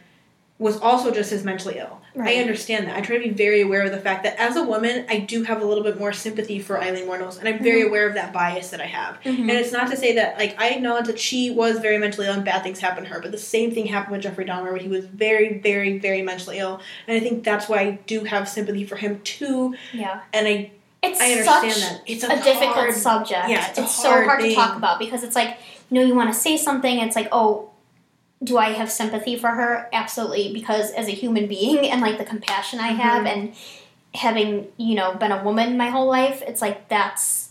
was also just as mentally ill. I understand that. I try to be very aware of the fact that as a woman, I do have a little bit more sympathy for Aileen Wuornos, and I'm very Mm-hmm. aware of that bias that I have. And it's not to say that like I acknowledge that she was very mentally ill and bad things happened to her, but the same thing happened with Jeffrey Dahmer, where he was very, very, very mentally ill, and I think that's why I do have sympathy for him too. yeah. And I It's I understand such that it's a, a, difficult subject. yeah, it's a so hard hard to talk about because it's like, you know, you want to say something, it's like, oh, do I have sympathy for her? Absolutely, because as a human being and like the compassion I have Mm-hmm. and having, you know, been a woman my whole life, it's like that's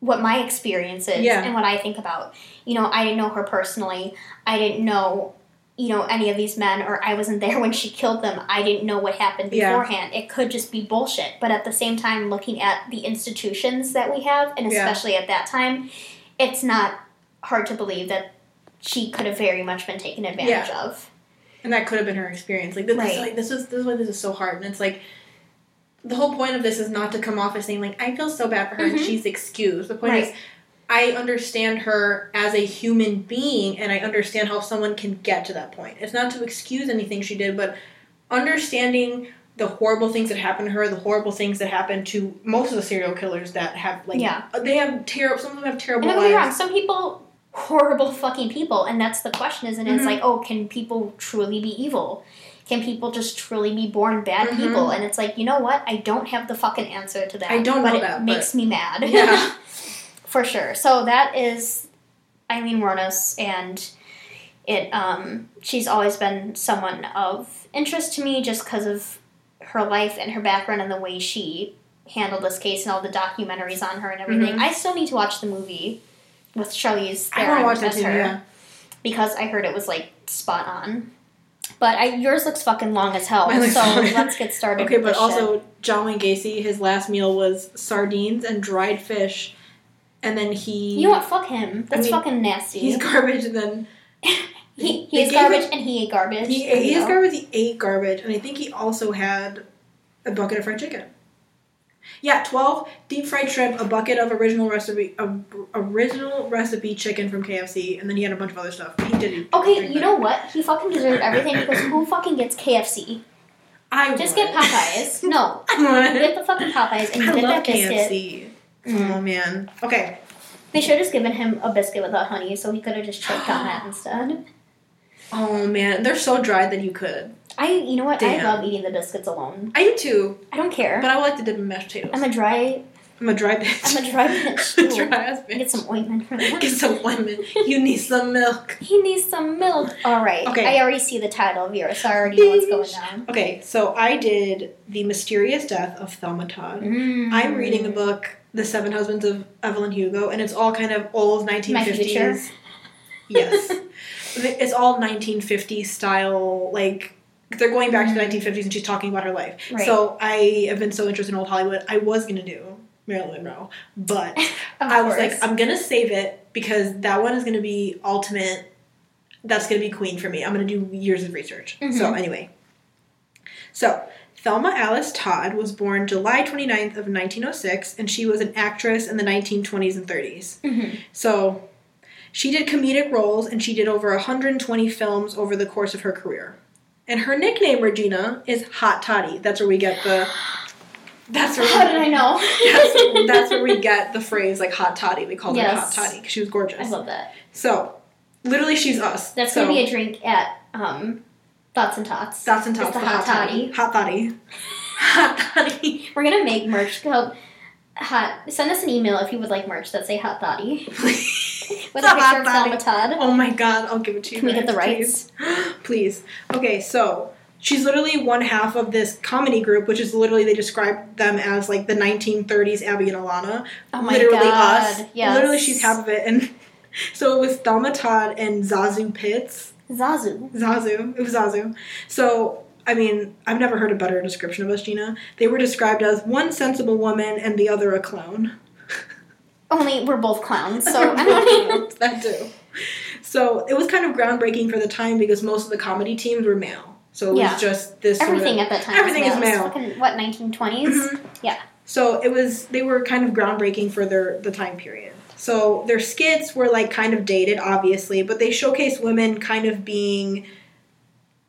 what my experience is Yeah. and what I think about. You know, I didn't know her personally. I didn't know you know any of these men or I wasn't there when she killed them. I didn't know what happened Yeah. beforehand. It could just be bullshit. But at the same time looking at the institutions that we have and Yeah. especially at that time, it's not hard to believe that she could have very much been taken advantage of. and that could have been her experience. Like this, Right. is like this is this is why this is so hard, and it's like the whole point of this is not to come off as saying like I feel so bad for her and Mhm. she's excused. The point Right. is. I understand her as a human being, and I understand how someone can get to that point. It's not to excuse anything she did, but understanding the horrible things that happened to her, the horrible things that happen to most of the serial killers that have like Yeah. they have terrible. Some of them have terrible get me wrong, lives. some people horrible fucking people, and that's the question, isn't it? It's Mhm. like, oh, can people truly be evil? Can people just truly be born bad Mhm. people? And it's like, you know what? I don't have the fucking answer to that. I don't but know it that, makes me mad. Yeah. For sure. So that is Aileen Wuornos, and it um she's always been someone of interest to me just because of her life and her background and the way she handled this case and all the documentaries on her and everything. Mhm. I still need to watch the movie with Charlize I want to Theron watch that too. her Yeah. because I heard it was like spot on. But I, yours looks fucking long as hell, Mine looks so long. let's get started. Okay, but also John Wayne Gacy, his last meal was sardines and dried fish, and then he. You know what? Fuck him. That's mean, fucking nasty. he's garbage. And then he, they he's garbage him- and he ate garbage. he There ate you his go. garbage. He ate garbage, and I think he also had a bucket of fried chicken. Yeah, twelve deep fried shrimp, a bucket of original recipe, uh, original recipe chicken from KFC, and then he had a bunch of other stuff. He didn't. Okay, you know what? He fucking deserved everything because who fucking gets KFC? I Just would. get Popeyes. No, get the fucking Popeyes and I get that biscuit. KFC. Mm. Oh man. Okay. They should have just given him a biscuit without honey, so he could have just choked on that instead. Oh man, they're so dry that you could. I, you know what? Damn. I love eating the biscuits alone. I do too, I don't care. but I would like to dip in mashed potatoes. I'm a dry. I'm a dry bitch. I'm a dry bitch. Too. dry ass bitch. Get some ointment for that. Get some lemon. You need some milk. He needs some milk. All right. Okay. I already see the title of yours, so I already know what's going down. Okay, so I did The Mysterious Death of Thelma Todd. Mm. I'm reading a book, The Seven Husbands of Evelyn Hugo, and it's all kind of old 1950s. future? Yes. it's all 1950s style, like, they're going back to the 1950s and she's talking about her life. Mm. Right. So I have been so interested in old Hollywood. I was going to do Marilyn Monroe, but I was course. like, I'm gonna save it because that one is gonna be ultimate. That's gonna be queen for me. I'm gonna do years of research. Mhm. So anyway, so Thelma Alice Todd was born July 29th of 1906, and she was an actress in the 1920s and 30s. Mhm. So she did comedic roles, and she did over 120 films over the course of her career. And her nickname, Regina, is Hot Toddy. That's where we get the That's where How did I know? that's, that's where we get the phrase like hot toddy. We called her hot toddy because she was gorgeous. I love that. So, literally, she's us. That's so, gonna be a drink at um, Thoughts and Tots. Thoughts and tots. the the hot toddy. Hot toddy. Hot toddy. We're gonna make merch called hot. Send us an email if you would like merch that say hot thotty with a picture of. Thelma Todd. Oh my god, I'll give it to you. Can we get the rights? Please. please. Okay, so she's literally one half of this comedy group, which is literally they describe them as like the 1930s Abby and Alana. Oh my literally god! us. Yes. Literally, she's half of it, and so it was Thelma Todd and ZaSu Pitts. ZaSu. ZaSu. It was ZaSu. So, I mean, I've never heard a better description of us, Gina. They were described as one sensible woman and the other a clown. Only we're both clowns, so I don't even. that too. So it was kind of groundbreaking for the time because most of the comedy teams were male. So it Yeah. was just this sort of- Everything at that time. Everything was is male. Fucking, what 1920s? Mhm. Yeah. So it was they were kind of groundbreaking for their the time period. So their skits were like kind of dated, obviously, but they showcased women kind of being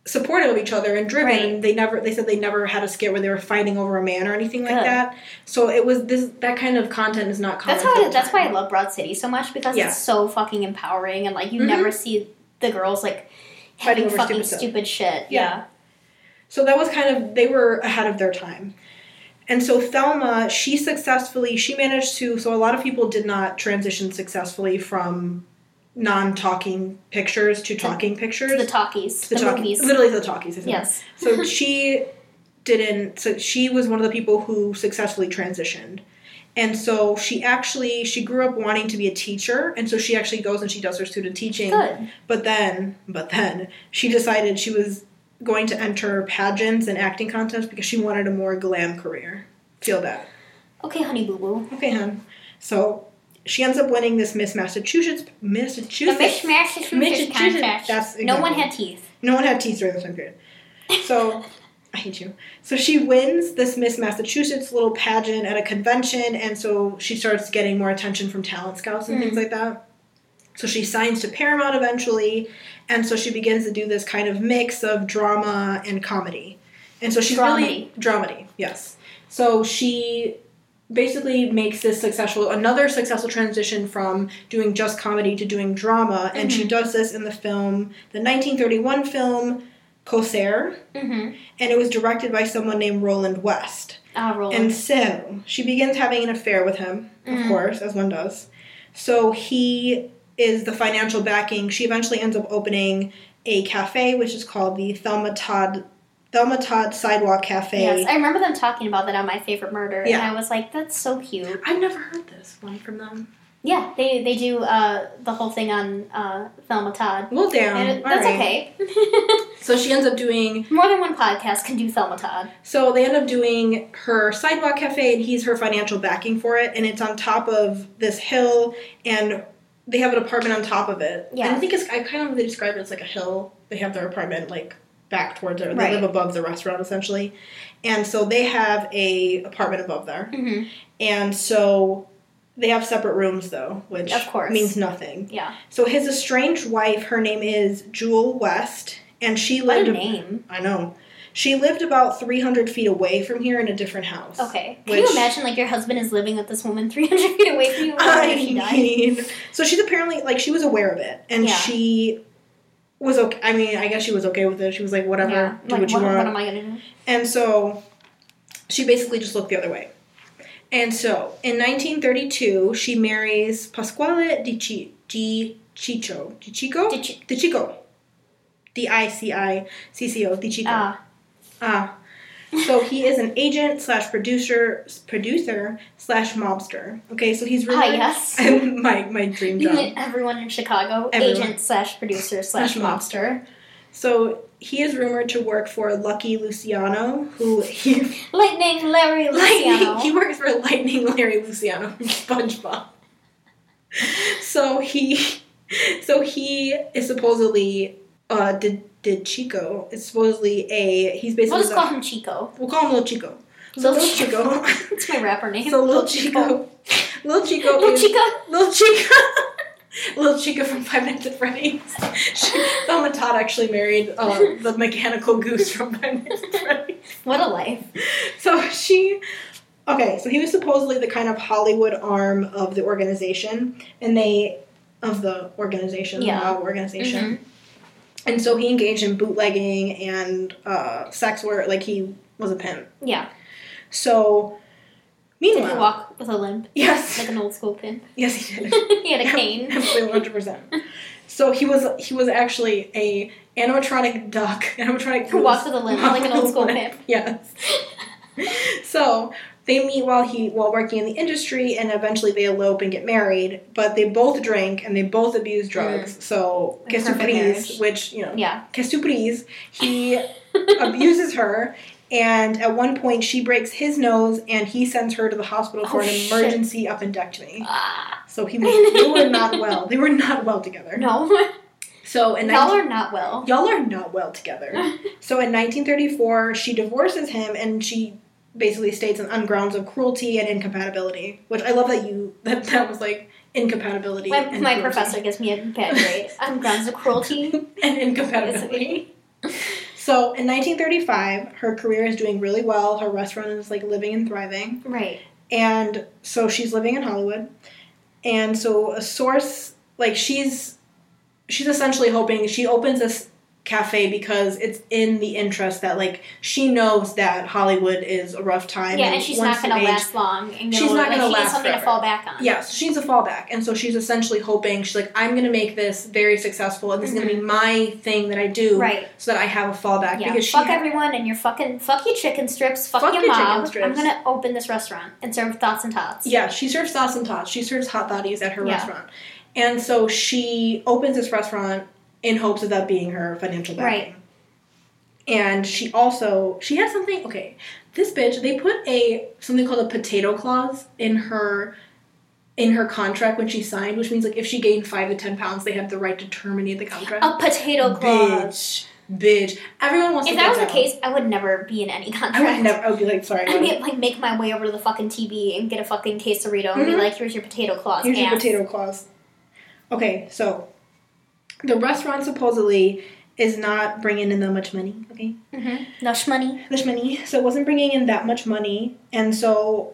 supportive of each other and driven. Right. They never they said they never had a skit where they were fighting over a man or anything like Good. that. So it was this that kind of content is not common. That's how. I, that's why I love Broad City so much because Yeah. it's so fucking empowering and like you Mhm. never see the girls like Fighting having over fucking stupid stupid shit. Yeah. Yeah. So that was kind of they were ahead of their time. And so Thelma, she successfully she managed to so a lot of people did not transition successfully from non-talking pictures to talking pictures. To the talkies, The the, movies. Literally the talkies. isn't it? Yes. So she didn't so she was one of the people who successfully transitioned. And so she actually she grew up wanting to be a teacher and so she actually goes and she does her student teaching. Good. But then, but then she decided she was going to enter pageants and acting contests because she wanted a more glam career. Feel that. Okay, honey boo boo. Okay, hon. So she ends up winning this Miss Massachusetts The Massachusetts. Mishmash Massachusetts. contest. That's No one had teeth. No one had teeth during this time period. So I hate you. So she wins this Miss Massachusetts little pageant at a convention, and so she starts getting more attention from talent scouts and Mm. things like that. So she signs to Paramount eventually, and so she begins to do this kind of mix of drama and comedy. And so she's really dramedy, yes. So she basically makes this successful another successful transition from doing just comedy to doing drama, and she Mhm. does this in the film, the 1931 film Corsair, Mm-hmm. and it was directed by someone named Roland West. Ah, roll. And so she begins having an affair with him, of Mhm. course, as one does. So he is the financial backing. She eventually ends up opening a cafe, which is called the Thelma Todd Thelma Todd Sidewalk Cafe. yes, I remember them talking about that on My Favorite Murder, Yeah. and I was like, "That's so cute." I've never heard this one from them. Yeah, they they do uh, the whole thing on uh, Thelma Todd. Well, damn. And it- that's right. okay. So she ends up doing. More than one podcast can do Thelma Todd. So they end up doing her sidewalk cafe, and he's her financial backing for it, and it's on top of this hill, and they have an apartment on top of it. Yeah. And I think it's I kind of they describe it as like a hill. They have their apartment like back towards it. They Right. live above the restaurant essentially, and so they have a apartment above there, Mm-hmm. and so. They have separate rooms though, which Of course. means nothing. Yeah. So his estranged wife, her name is Jewel West, and she What lived. a name. I know. She lived about 300 feet away from here in a different house. Okay. Can Which- you imagine like your husband is living with this woman 300 feet away from you? I when she died? mean, so she's apparently like she was aware of it, and Yeah. she was okay. I mean, I guess she was okay with it. She was like, whatever, Yeah. do Like, what you what, want. what am I gonna do? and so she basically just looked the other way. And so in 1932, she marries Pasquale Di, Chi- Di Ciccio. Di Chico? Did you? Di Chico. D I C I C C O. Di Chico. Ah, Ah. So he is an agent slash producer producer slash mobster. Okay, so he's ah, really yes. my my dream job. Everyone in Chicago, Everyone. agent slash producer slash mobster. So he is rumored to work for Lucky Luciano, who he Lightning Larry Lightning. Luciano. He works for Lightning Larry Luciano from SpongeBob. So he, so he is supposedly uh did did Chico is supposedly a he's basically We'll just call him Chico. we'll call him Little Chico. So Lil Little Chico. It's my rapper name. so Little Chico. Little Chico. Lil is- Chica. Little Chica. Little Chica from Five Nights at Freddy's. She, Thelma Todd actually married uh, the mechanical goose from Five Nights at Freddy's. What a life. So she, Okay, so he was supposedly the kind of Hollywood arm of the organization, and they of the organization, Yeah. the organization. And so he engaged in bootlegging and uh, sex work, like he was a pimp. Yeah. So, Did meanwhile, he walk with a limp, yes, like an old school pimp. yes, he did. he had a cane. Absolutely, one hundred percent. So he was he was actually a animatronic duck, animatronic Who walks with a limp, like an old school pimp. Yes. so they meet while he while working in the industry, and eventually they elope and get married. But they both drink and they both abuse drugs. So Mm. Like perfect which you know, Yeah. Casupris, he abuses her. And at one point, she breaks his nose, and he sends her to the hospital for Oh, an shit. emergency appendectomy. Ah. So he was, they were not well. They were not well together. no. So in Y'all 19 are not well. y'all are not well together. so in 1934, she divorces him, and she basically states on grounds of cruelty and incompatibility. Which I love that you that that was like incompatibility. My, and my cruelty. professor gives me a bad grade on grounds of cruelty. and incompatibility. So in 1935, her career is doing really well. Her restaurant is like living and thriving. Right. And so she's living in Hollywood. And so a source like she's she's essentially hoping she opens this cafe because it's in the interest that like she knows that Hollywood is a rough time. Yeah, and she's not going to last long. And She's not like, she needs last something forever. to fall back on. Yeah, so she needs a fallback, and so she's essentially hoping she's like, I'm gonna make this very successful, and this is gonna be my thing that I do, Mm-hmm. Right. so that I have a fallback. Yeah. Because she fuck ha- everyone and your fucking fuck you chicken strips, fuck, Fuck your, your chicken strips. I'm gonna open this restaurant and serve thoughts and tots. Yeah, she serves thoughts and tots. She serves hot thotties at her Yeah. restaurant. And so she opens this restaurant in hopes of that being her financial backing. Right. And she also she has something okay. This bitch, they put a something called a potato clause in her in her contract when she signed, which means like if she gained five to ten pounds, they have the right to terminate the contract. A potato clause. Bitch. Bitch. Everyone wants If that was the case, I would never be in any contract. I would never I would be like, sorry, I'd get, like make my way over to the fucking TV and get a fucking quesarito and be Mhm. like, "Here's your potato clause." Here's your potato clause. Okay, so the restaurant supposedly is not bringing in that much money. Okay, Mhm. No money. much money. So it wasn't bringing in that much money, and so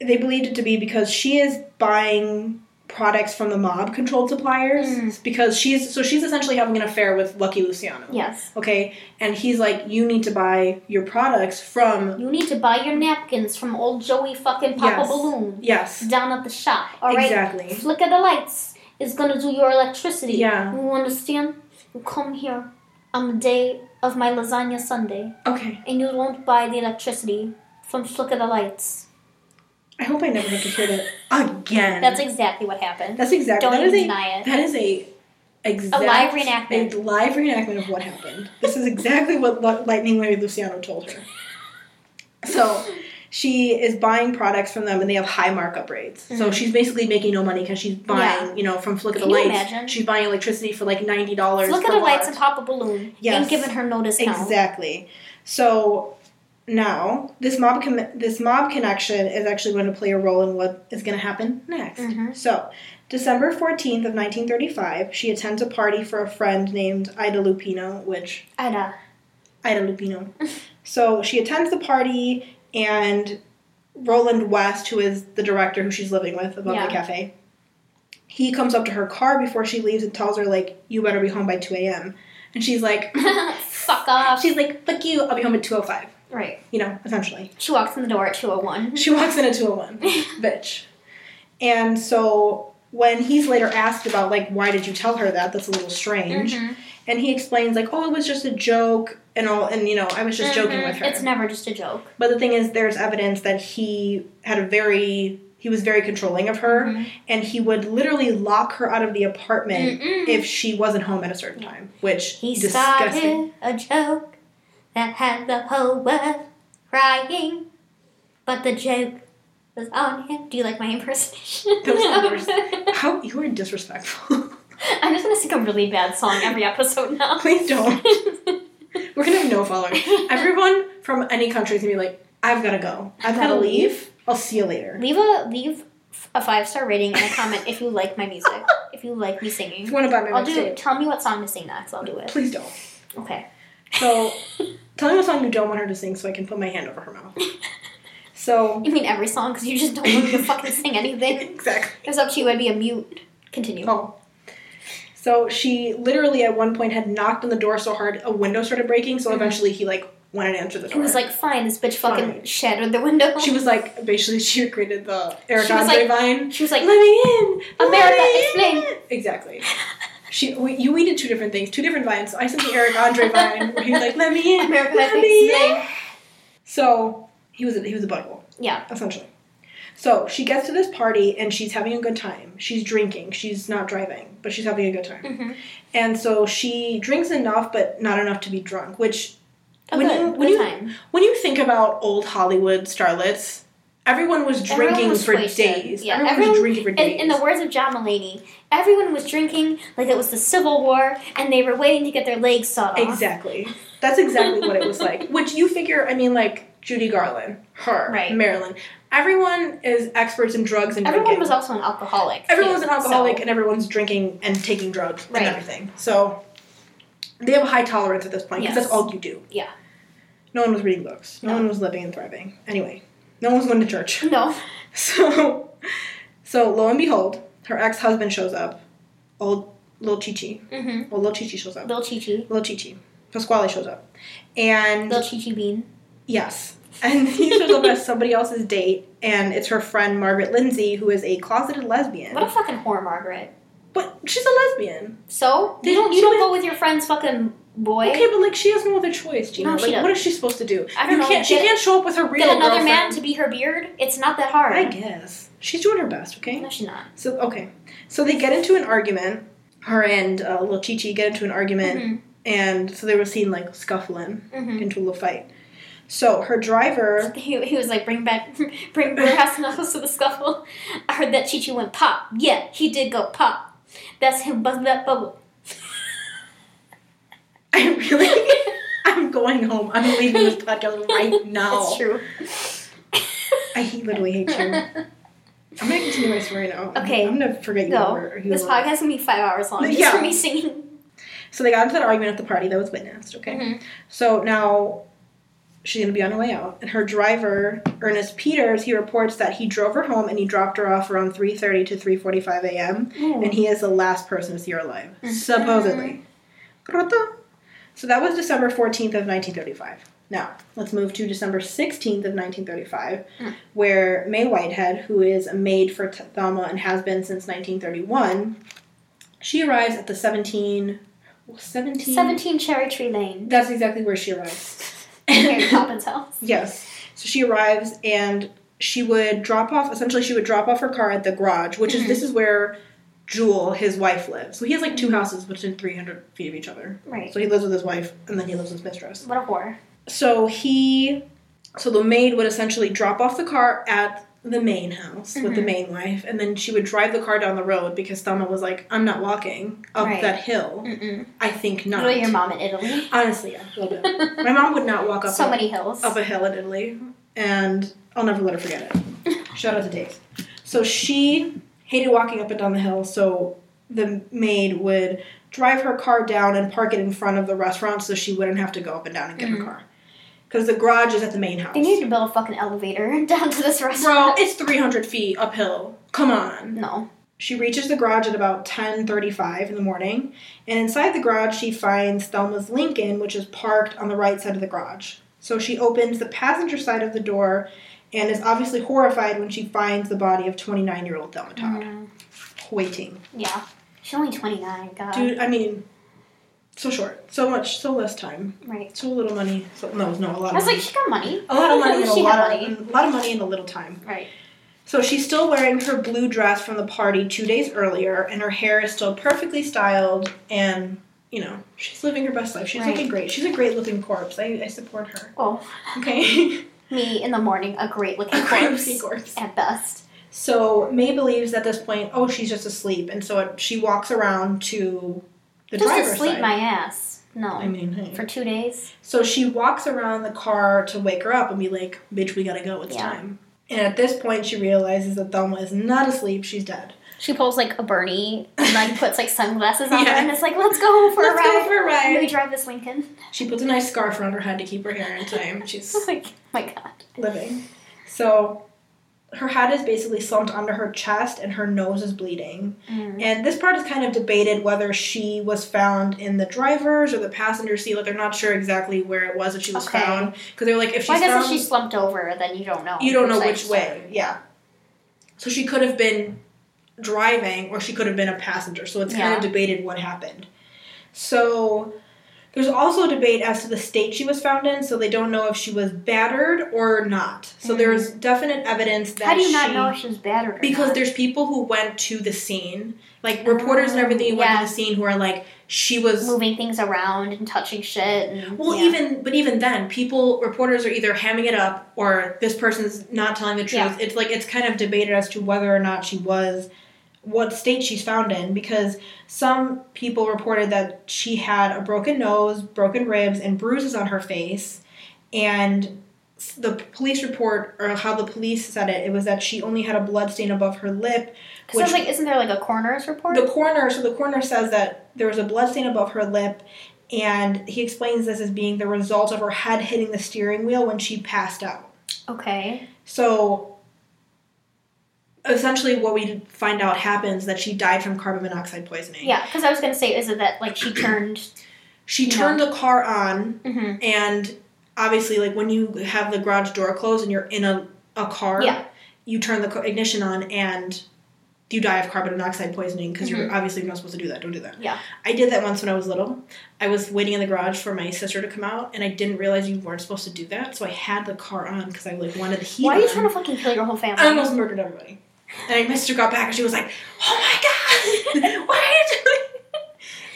they believed it to be because she is buying products from the mob controlled suppliers Mm. because she's so she's essentially having an affair with Lucky Luciano. Yes. Okay, and he's like, you need to buy your products from You need to buy your napkins from old Joey fucking Papa Yes. Balloon yes, down at the shop. All right. exactly. Flick of the lights is gonna do your electricity. Yeah. You understand? You come here on the day of my lasagna Sunday, Okay, and you won't buy the electricity from Flick of the Lights. I hope I never have to hear that again. That's exactly what happened. That's exactly. Don't that even a- deny it. That is a exact, live reenactment. A live reenactment of what happened. This is exactly what Lightning Larry Luciano told her. So she is buying products from them, and they have high markup rates. So Mhm. she's basically making no money because she's buying, Yeah. you know, from Flick of the Lights. imagine? She's buying electricity for like ninety dollars. Flick of the Lights and pop a Balloon Yes. ain't giving her notice. Exactly. So now this mob com- this mob connection is actually going to play a role in what is going to happen next. Mhm. So December fourteenth of nineteen thirty five, she attends a party for a friend named Ida Lupino, which Ida. Ida Lupino. so she attends the party and Roland West, who is the director who she's living with above Yeah. the cafe, he comes up to her car before she leaves and tells her like, "You better be home by two a.m." And she's like, Fuck off. She's like, fuck you, I'll be home at 2.05. right. You know, essentially. She walks in the door at 201. She walks in at 2.01. Bitch. And so when he's later asked about, like, why did you tell her that? That's a little strange. Mhm. And he explains, like, oh, it was just a joke and all, and, you know, I was just joking Mhm. with her. It's never just a joke. but the thing is, there's evidence that he had a very, he was very controlling of her, Mhm. and he would literally lock her out of the apartment Mm-mm. if she wasn't home at a certain time, which He disgusting. started a joke that had the whole world crying, but the joke was on him. Do you like my impersonation? That was the worst. How you are disrespectful. I'm just gonna sing a really bad song every episode now. Please don't. We're gonna have no followers. Everyone from any country is gonna be like, I've gotta go. I've gotta Gotta leave. I'll see you later. leave a leave a five star rating and a comment if you like my music. If you like me If singing, you wanna buy my music, I'll do. mixtape, Tell me what song to sing next. I'll do it. please don't. Okay. So tell me what song you don't want her to sing so I can put my hand over her mouth. So You mean every song because you just don't want me to fucking sing anything. exactly. If it was up to you, I'd be a mute. Continue. Oh. So she literally at one point had knocked on the door so hard a window started breaking. So Mhm. eventually he like went and answered the door. He was like, fine, this bitch fucking Fine. shattered the window. she was like basically she recreated the Eric She Andre like- vine. she was like, Let me in, America, explain. in." Exactly. She we, you we did two different things, two different vines. So I sent the Eric Andre vine where he was like, "Let me in, America, let me explain. in." So he was a, he was a butthole. Yeah. essentially. So she gets to this party and she's having a good time. She's drinking. She's not driving, but she's having a good time. Mm-hmm. And so she drinks enough, but not enough to be drunk. Which, When good, you- when good you- time. when you think about old Hollywood starlets, everyone was Everyone drinking was for wasted. days. Yeah, everyone, everyone- was drinking for In, days. in the words of John Mulaney, everyone was drinking like it was the Civil War and they were waiting to get their legs sawed off. exactly. That's exactly what it was like. Which you figure, I mean, like Judy Garland, her, Right. Marilyn. Everyone is experts in drugs and drinking. Everyone drinking. was also an alcoholic. Everyone's too, an alcoholic so- and everyone's drinking and taking drugs Right. and everything. So they have a high tolerance at this point because Yes. that's all you do. Yeah. No one was reading books. No, No. one was living and thriving. Anyway, no one was going to church. No. So, so lo and behold, her ex husband shows up. Old little Chichi. Mm-hmm. Well, little Chichi shows up. Little Chi-Chi. Little Chichi. Pasquale shows up, and little Chi-Chi Bean. yes, and he shows up as somebody else's date, and it's her friend Margaret Lindsay, who is a closeted lesbian. What a fucking whore, Margaret. But she's a lesbian. So? They You don't, you don't go with your friend's fucking boy? Okay, but like she has no other choice, Gina. No, like, doesn't. what is she supposed to do? I don't you know, Can't, she can't show up with her real Get another girlfriend. man to be her beard? It's not that hard. I guess she's doing her best. Okay. No, she's not. So okay, so they get into an argument. Her and uh, little Chichi get into an argument, Mm-hmm. and so they were seen like scuffling Mm-hmm. into a little fight. So her driver, He, he was like, bring back, bring brass knuckles to the scuffle. I heard that Chi Chi went pop. Yeah, he did go pop. That's him buzzing that bubble. I really, I'm going home. I'm leaving this podcast right now. That's true. I hate, literally hate you. I'm gonna continue my story now. Okay. I'm gonna forget you. Go. were- This were. podcast is gonna be five hours long. Just Yeah. for me singing. So they got into that argument at the party that was witnessed. Okay. Mhm. So now she's going to be on her way out, and her driver, Ernest Peters, he reports that he drove her home and he dropped her off around 3:30 to 3:45 a.m. and he is the last person to see her alive, Mhm. supposedly. So that was December 14th of 1935. Now let's move to December 16th of 1935, Mm. where Mae Whitehead, who is a maid for Thelma and has been since 1931, she arrives at the 17. 17. 17 Cherry Tree Lane. That's exactly where she arrives. Mary Poppins house. Yes. So she arrives and she would drop off essentially she would drop off her car at the garage, which is mm-hmm. this is where Jewel, his wife, lives. So he has like two houses within three hundred feet of each other. Right. So he lives with his wife and then he lives with his mistress. What a whore. So he so the maid would essentially drop off the car at the main house with the Mhm. main wife, and then she would drive the car down the road because Thelma was like, I'm not walking up Right. that hill. Mm-mm. I think not. Literally your mom in Italy. Honestly, yeah, a little bit. My mom would not walk up So a- many hills. up a hill in Italy, and I'll never let her forget it. Shout out to Dave. So she hated walking up and down the hill, so the maid would drive her car down and park it in front of the restaurant so she wouldn't have to go up and down and get Mhm. her car. Because the garage is at the main house. They need to build a fucking elevator down to this restaurant. Bro, it's 300 feet uphill. Come on. no. She reaches the garage at about 10:35 in the morning, and inside the garage she finds Thelma's Lincoln, which is parked on the right side of the garage. So she opens the passenger side of the door and is obviously horrified when she finds the body of 29-year-old Thelma Todd Mm, waiting. yeah. She's only 29, God. Dude, I mean, so short, so much, so less time, Right. so little money. So no, no, a lot. I was of like, money. she got money. a lot of money and a lot of, money. a lot of money and a little time. Right. So she's still wearing her blue dress from the party two days earlier, and her hair is still perfectly styled, and you know she's living her best life. She's Right. looking great. She's a great looking corpse. I, I support her. Oh, Okay, me in the morning, a great looking corpse. looking corpse. At best. So Mae believes at this point, oh, she's just asleep, and so it, she walks around to the Just driver's sleep side. my ass. No. I mean, hey. For two days. So she walks around the car to wake her up and be like, "Bitch, we gotta go. It's Yeah. time." And at this point, she realizes that Thelma is not asleep; she's dead. She pulls like a Bernie and like puts like sunglasses on Yeah. her and it's like, let's go for Let's a go ride. for a ride. Let me drive this Lincoln. She puts a nice scarf around her head to keep her hair in time. She's like, oh my god. living. So her head is basically slumped under her chest and her nose is bleeding. Mm. And this part is kind of debated whether she was found in the driver's or the passenger seat. Like they're not sure exactly where it was that she was Okay. found because they're like if she's Well, I guess found, if she's slumped over, then you don't know. you don't know which she's way. Yeah. So she could have been driving or she could have been a passenger. So it's kind of debated what happened. So there's also debate as to the state she was found in. So they don't know if she was battered or not. So Mhm. there's definite evidence that How do you not she- know if she was battered or because not? there's people who went to the scene, like reporters and Oh, everything who went to the scene who are like, she was moving things around and touching shit. And, Well, yeah. even but even then, people reporters are either hamming it up or this person's not telling the truth. Yeah. It's like it's kind of debated as to whether or not she was what state she's found in because some people reported that she had a broken nose, broken ribs, and bruises on her face, and the police report or how the police said it, it was that she only had a blood stain above her lip Because which- like, isn't there like a coroner's report? the coroner, so the coroner says that there was a blood stain above her lip, and he explains this as being the result of her head hitting the steering wheel when she passed out. okay. So, essentially, what we find out happens that she died from carbon monoxide poisoning. Yeah, because I was gonna say, is it that like she turned? She turned the car on, hmm and obviously, like when you have the garage door closed and you're in a, a car, Yeah. you turn the ignition on and you die of carbon monoxide poisoning because you're Mhm. obviously not supposed to do that. Don't do that. Yeah. I did that once when I was little. I was waiting in the garage for my sister to come out, and I didn't realize you weren't supposed to do that. So I had the car on because I like wanted the heat. Why are you on. trying to fucking kill your whole family? I almost murdered everybody. And my sister got back and she was like, "Oh my god, what are you doing?"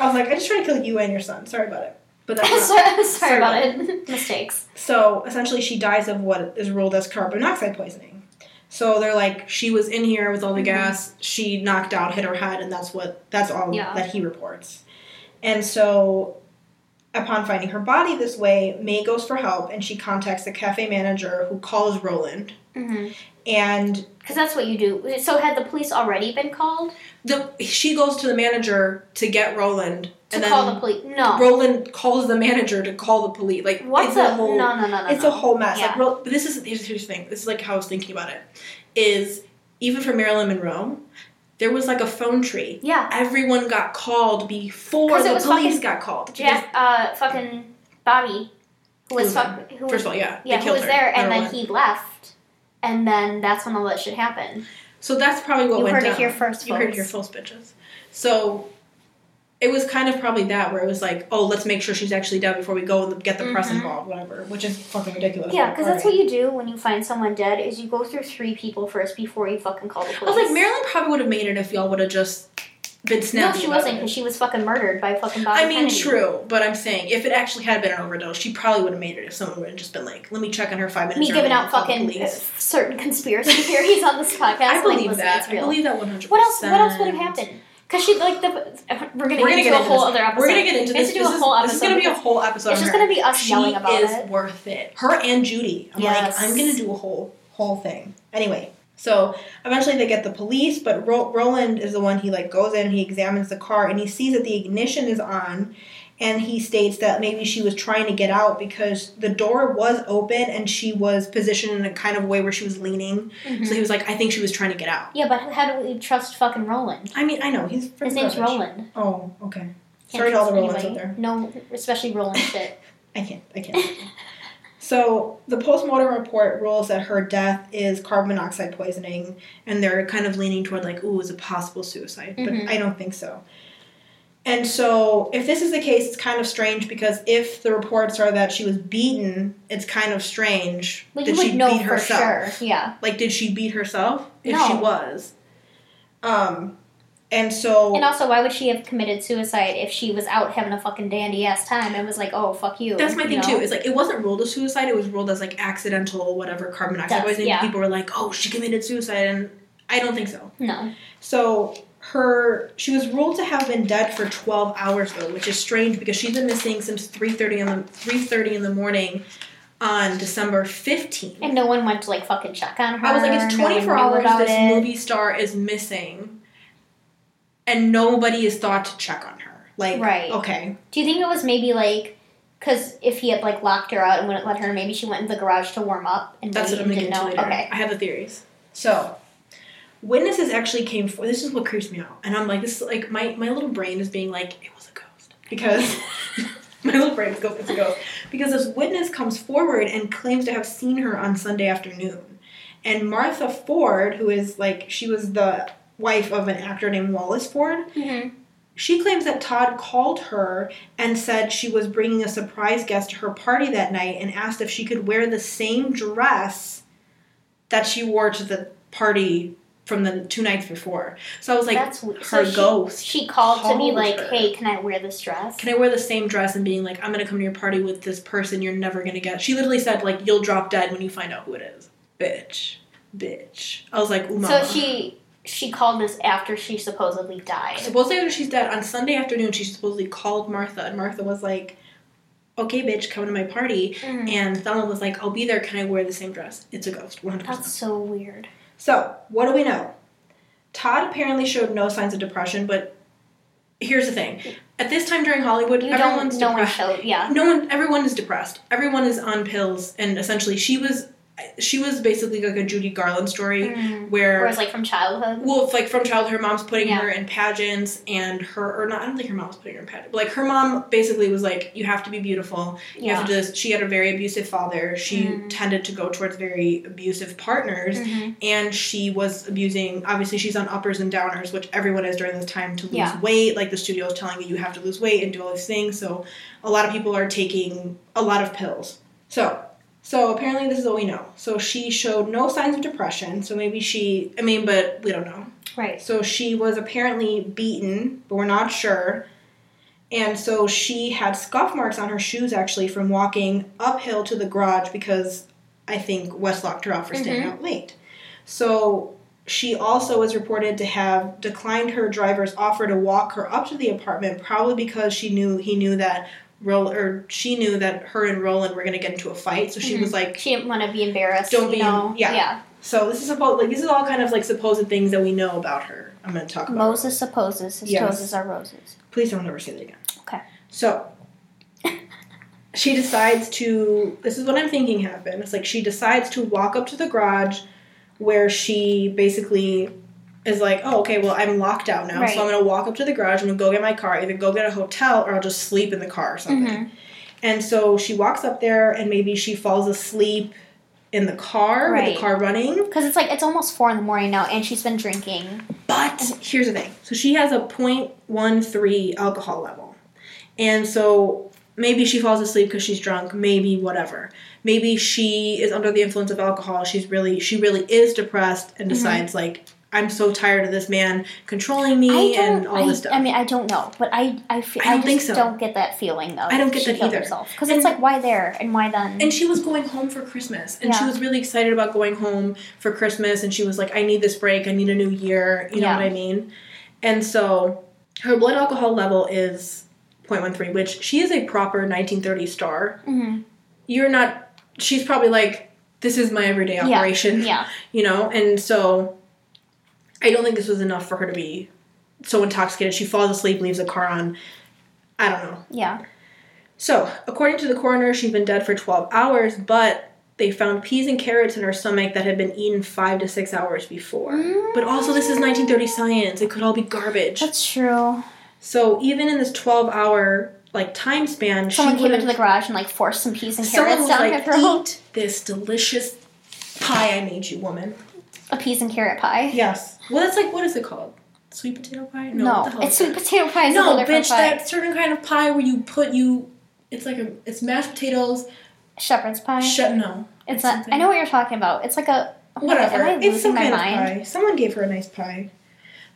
I was like, "I just tried to kill you and your son. Sorry about it." But that's not. sorry, sorry, about about it. Mistakes. So essentially, she dies of what is ruled as carbon monoxide poisoning. So they're like, she was in here with all the Mhm. gas. She knocked out, hit her head, and that's what that's all Yeah. that he reports. And so, upon finding her body this way, Mae goes for help, and she contacts the cafe manager, who calls Roland. Mm-hmm. And Because that's what you do. So had the police already been called the she goes to the manager to get Roland, to and then call the police? No. Roland calls the manager to call the police. Like What's a, a whole no, no, no, no. it's no. a whole mess. Yeah. Like, Ro- this is here's, here's the thing. This is like how I was thinking about it. Is even for Marilyn Monroe, there was like a phone tree. Yeah. Everyone got called before the police fucking got called. Jack, uh, fucking Bobby, who was Who's fuck, who First of all, yeah, yeah, who was her, there, and then he left, and then that's when all that shit happened. So that's probably what You went heard it down. here first, You heard it folks. here first, bitches. So it was kind of probably that where it was like, oh, let's make sure she's actually dead before we go and get the press Mhm. involved, whatever. Which is fucking ridiculous. Yeah, because that's what you do when you find someone dead. Is you go through three people first before you fucking call the police. I was like, Marilyn probably would have made it if y'all would have just been No, she wasn't because she was fucking murdered by fucking Bobby I mean, Kennedy. true, but I'm saying if it actually had been an overdose, she probably would have made it if someone would have just been like, "Let me check on her five minutes." Me giving out and call the fucking uh, certain conspiracy theories on this podcast. I believe listen, that. I believe that 100. What else? What else would have happened? Because she like the. We're gonna We're gonna into a whole this. other episode. We're gonna get into We this. this a is, this is gonna be a whole episode. It's just gonna be us she yelling about is it. worth it. Her and Judy. I'm Yes. like, I'm gonna do a whole whole thing. Anyway, so eventually they get the police, but Ro- Roland is the one he like goes in, he examines the car, and he sees that the ignition is on. And he states that maybe she was trying to get out because the door was open and she was positioned in a kind of way where she was leaning. Mhm. So he was like, I think she was trying to get out. Yeah, but how do we trust fucking Roland? I mean, I know he's His name's Roland. Oh, okay. Can't Sorry to all the Rolands out there. No, especially Roland shit. I can't. I can't. so the postmortem report rules that her death is carbon monoxide poisoning, and they're kind of leaning toward like, ooh, it's a possible suicide, Mhm. but I don't think so. And so, if this is the case, it's kind of strange because if the reports are that she was beaten, it's kind of strange. Well, did she beat herself? sure. Yeah. Like, did she beat herself? If No. she was, um, and so And also, why would she have committed suicide if she was out having a fucking dandy ass time and was like, "Oh fuck you"? That's my you thing know? too. It's like it wasn't ruled as suicide. It was ruled as like accidental, whatever carbon dioxide Death, poisoning. yeah. People were like, "Oh, she committed suicide," and I don't think so. No. So her she was ruled to have been dead for twelve hours though, which is strange because she's been missing since three thirty in the three thirty in the morning on December fifteenth. And no one went to like fucking check on her. I was like, it's no one twenty four knew hours. about This it. movie star is missing, and nobody is thought to check on her. Like, Right. okay, Do you think it was maybe like Because if he had like locked her out and wouldn't let her, maybe she went in the garage to warm up and That's what I'm didn't gonna get know. into later. Okay. I have the theories. So, witnesses actually came for this is what creeps me out, and I'm like, this is like my my little brain is being like, it was a ghost because my little brain is going, it's a ghost because this witness comes forward and claims to have seen her on Sunday afternoon, and Martha Ford, who is like she was the wife of an actor named Wallace Ford, hmm she claims that Todd called her and said she was bringing a surprise guest to her party that night and asked if she could wear the same dress that she wore to the party from the two nights before. So I was like, That's her So she- ghost. She called to be called like, her. "Hey, can I wear this dress?" Can I wear the same dress and being like, I'm gonna come to your party with this person you're never gonna get? She literally said, like, you'll drop dead when you find out who it is. Bitch. Bitch. I was like, ooh, so she she called this after she supposedly died. Supposedly after she's dead, on Sunday afternoon, she supposedly called Martha, and Martha was like, "Okay, bitch, come to my party." Mhm. And Thelma was like, "I'll be there. Can I wear the same dress?" It's a ghost, one hundred That's so weird. So, what do we know? Todd apparently showed no signs of depression, but here's the thing: at this time during Hollywood, You everyone's don't. No one depressed. showed. Yeah. No one, everyone is depressed. Everyone is on pills, and essentially, she was, she was basically like a Judy Garland story Mm. where Whereas, like from childhood. well, like from childhood, her mom's putting Yeah. her in pageants, and her or not. I don't think her mom was putting her in pageants. Like her mom basically was like, "You have to be beautiful. You Yeah. have to do this." She had a very abusive father. She Mm. tended to go towards very abusive partners, Mhm. and she was abusing. Obviously, she's on uppers and downers, which everyone is during this time to lose Yeah. weight. Like the studio is telling you, you have to lose weight and do all these things. So a lot of people are taking a lot of pills. So. So apparently this is what we know. So she showed no signs of depression. So maybe she I mean, but we don't know. Right. So she was apparently beaten, but we're not sure. And so she had scuff marks on her shoes actually from walking uphill to the garage because I think Wes locked her out for staying mm-hmm. out late. So she also was reported to have declined her driver's offer to walk her up to the apartment, probably because she knew he knew that Roll or she knew that her and Roland were gonna get into a fight. So she Mhm. was like, She didn't want to be embarrassed. Don't be- yeah. Yeah. so this is about like this is all kind of like supposed things that we know about her. I'm gonna talk about. Moses supposes his Yes. toes are roses. Please don't ever say that again. Okay. So she decides to. This is what I'm thinking happened. It's like she decides to walk up to the garage, where she basically is like, "Oh, okay. Well, I'm locked out now, Right. so I'm gonna walk up to the garage. I'm gonna go get my car. Either go get a hotel or I'll just sleep in the car or something." Mhm. And so she walks up there, and maybe she falls asleep in the car with the car running. Because it's like it's almost four in the morning now, and she's been drinking. But here's the thing. So she has a 0.13 alcohol level. And so maybe she falls asleep because she's drunk, maybe whatever. Maybe she is under the influence of alcohol. She's really she really is depressed and Mhm. decides like I'm so tired of this man controlling me and all I, this stuff. I mean, I don't know, but I I feel I I, don't just think so. don't get that feeling though. I don't get that either. Because it's like why there and why then? and she was going home for Christmas, and she was really excited about going home for Christmas. And she was like, "I need this break. I need a new year." You know Yeah. what I mean? And so her blood alcohol level is 0.13, which she is a proper 1930 star. Mhm. You're not. She's probably like, "This is my everyday Yeah. operation," Yeah. you know. And so I don't think this was enough for her to be so intoxicated. She falls asleep, leaves the car on. I don't know. Yeah. So, according to the coroner, she'd been dead for 12 hours, but they found peas and carrots in her stomach that had been eaten five to six hours before. But also, this is 1930 science. It could all be garbage. That's true. So, even in this 12 hour like time span, Someone she came into the garage and like forced some peas and carrots down like, her throat. "Eat this delicious pie I made you, woman." A peas and carrot pie. Yes. Well, that's like what is it called? Sweet potato pie? No, what the hell it's sweet potato pie. It's a No, bitch, pie. that certain kind of pie where you put you. It's like a. It's mashed potatoes. Shepherd's pie. Shut no. it's not. something- I know what you're talking about. It's like a. oh God, Whatever. It's some my kind mind? of pie. Someone gave her a nice pie.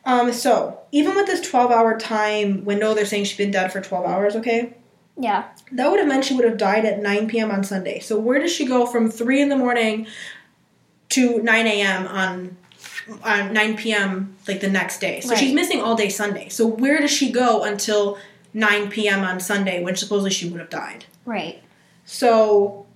Um, so even with this twelve hour time window, they're saying she's been dead for twelve hours, okay? Yeah. That would have meant she would have died at nine PM on Sunday. So where does she go from three in the morning to nine AM on on nine PM like the next day? So she's missing all day Sunday. So where does she go until nine PM on Sunday when supposedly she would have died? Right. So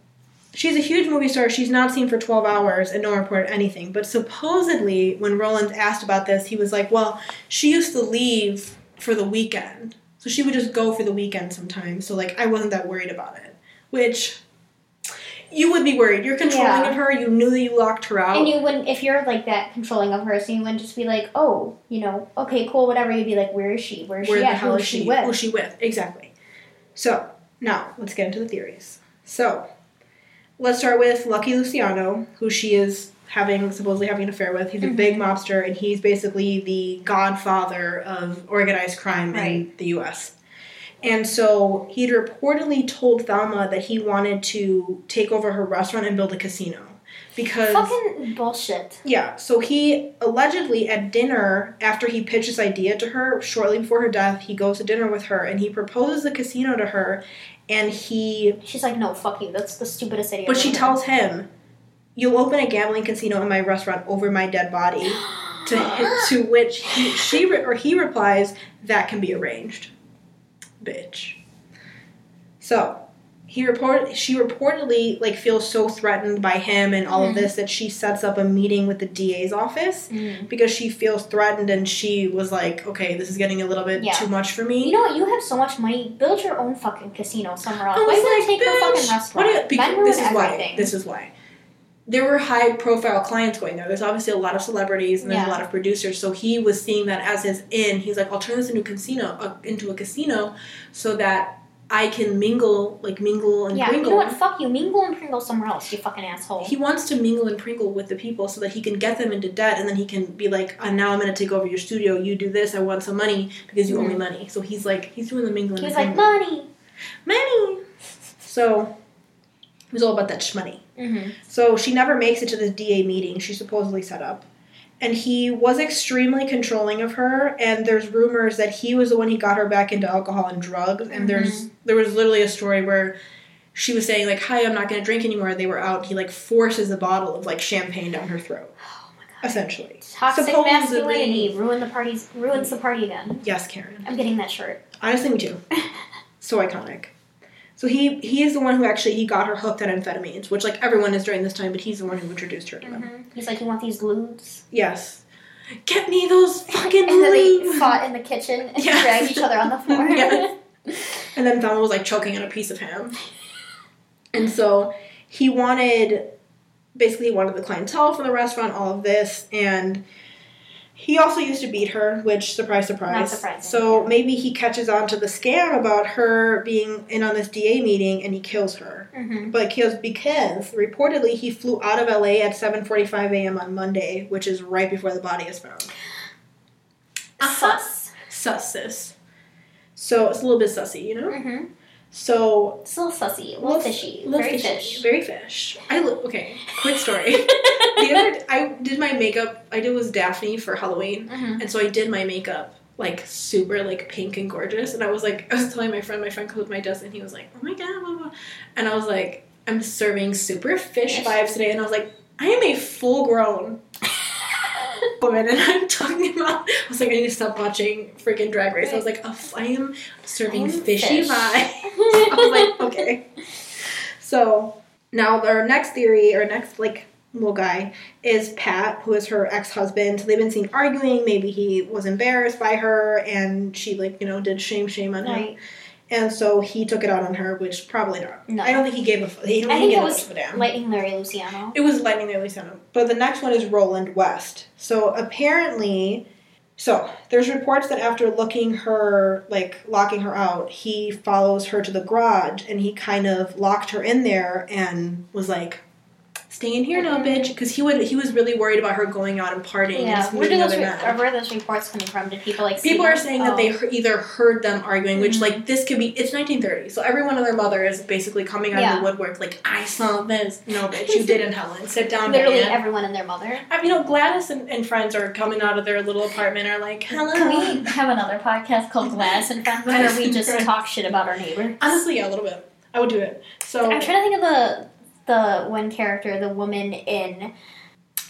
she's a huge movie star. She's not seen for 12 hours and no one reported anything. But supposedly, when Roland asked about this, he was like, well, she used to leave for the weekend. So she would just go for the weekend sometimes. So like I wasn't that worried about it. Which you would be worried. You're controlling Yeah. of her. You knew that you locked her out. And you wouldn't, if you're like that controlling of her, so you wouldn't just be like, oh, you know, okay, cool, whatever. You'd be like, where is she? Where is Where she the at? hell Who is is she? with? Who's she with? Exactly. So now let's get into the theories. So let's start with Lucky Luciano, who she is having supposedly having an affair with. He's a Mhm. big mobster, and he's basically the godfather of organized crime in the U.S. And so he'd reportedly told Thelma that he wanted to take over her restaurant and build a casino because Fucking bullshit. yeah, so he allegedly at dinner, after he pitched this idea to her, shortly before her death, he goes to dinner with her and he proposes the casino to her and he She's like, no, fuck you. That's the stupidest idea. but she ever tells him, You'll open a gambling casino in my restaurant over my dead body. To to which he, she re- or he replies, That can be arranged. Bitch. So he report she reportedly like feels so threatened by him and all of Mhm. this that she sets up a meeting with the DA's office Mm. because she feels threatened and she was like, okay, this is getting a little bit Yeah. too much for me. You know what? You have so much money. Build your own fucking casino somewhere else. Why would like, take her "Bitch, fucking what restaurant? you- because this is why. This is why. There were high profile clients going there. There's obviously a lot of celebrities and there's Yeah. a lot of producers. So he was seeing that as his in. He's like, I'll turn this into a casino, uh, into a casino, so that I can mingle, like mingle and yeah, pringle. you know what? Fuck you. Mingle and Pringle somewhere else, you fucking asshole. He wants to mingle and pringle with the people so that he can get them into debt and then he can be like, uh, now I'm going to take over your studio. You do this. I want some money because you owe me money. So he's like, he's doing the mingling. He's like, money. money. So it was all about that shmoney. Mm-hmm. So she never makes it to this DA meeting she supposedly set up. And he was extremely controlling of her, and there's rumors that he was the one he got her back into alcohol and drugs. And there's there was literally a story where she was saying like, "Hi, I'm not going to drink anymore." They were out. He like forces a bottle of like champagne down her throat, Oh my god. essentially. Toxic Supposedly- masculinity ruin the parties. Ruins the party again. Yes, Karen. I'm getting that shirt. Honestly, me too. so iconic. So he he is the one who actually he got her hooked on amphetamines, which like everyone is during this time, but he's the one who introduced her to them. Mm-hmm. He's like, you want these lewds? Yes. Get me those fucking And then they fought in the kitchen and Yes. dragged each other on the floor. Yes. And then Thelma was like choking on a piece of ham. And so he wanted basically he wanted the clientele from the restaurant, all of this, and he also used to beat her, which surprise surprise. So maybe he catches on to the scam about her being in on this DA meeting and he kills her. Mm-hmm. But kills because reportedly he flew out of LA at 7:45 a.m. on Monday, which is right before the body is found. Sus. Sus sis. So it's a little bit sussy, you know. Mm-hmm. So It's a little sussy, a little fishy, little very fishy, fish. very fish. I look okay. Quick story. the other, I did my makeup. I did was Daphne for Halloween, Mhm. and so I did my makeup like super like pink and gorgeous. And I was like, I was telling my friend, my friend to my desk, and he was like, "Oh my god!" Blah, blah. And I was like, "I'm serving super fish Fish. vibes today," and I was like, "I am a full grown." Woman, and I'm talking about. I was like, I need to stop watching freaking Drag Race. I was like, oh, I am serving I'm fishy fish. vibes. I was like, okay. So now our next theory, our next like little guy, is Pat, who is her ex husband. So they've been seen arguing. Maybe he was embarrassed by her, and she like you know did shame shame on him, Right. And so he took it out on her, which probably not. No. I don't think he gave a. He, I think gave it was. Lightning Larry Luciano. It was Lightning Larry Luciano. But the next one is Roland West. So apparently, so there's reports that after looking her, like locking her out, he follows her to the garage and he kind of locked her in there and was like, "Stay in here now, Mhm. bitch," because he would he was really worried about her going out and partying Yeah. and Where do those re- where are those reports coming from? Did people like see People are them? saying that Oh. they he- either heard them arguing, which Mhm. like this could be. It's 1930, so everyone and their mother is basically coming out Yeah. of the woodwork. Like I saw this. No, bitch, you didn't, Helen. Sit down, literally everyone and their mother. I mean, you know, Gladys and, and friends are coming out of their little apartment are like, hello. Can we have another podcast called Glass and Friends where we just talk shit about our neighbors? Honestly, yeah, a little bit. I would do it. So, I'm trying to think of the the one character, the woman in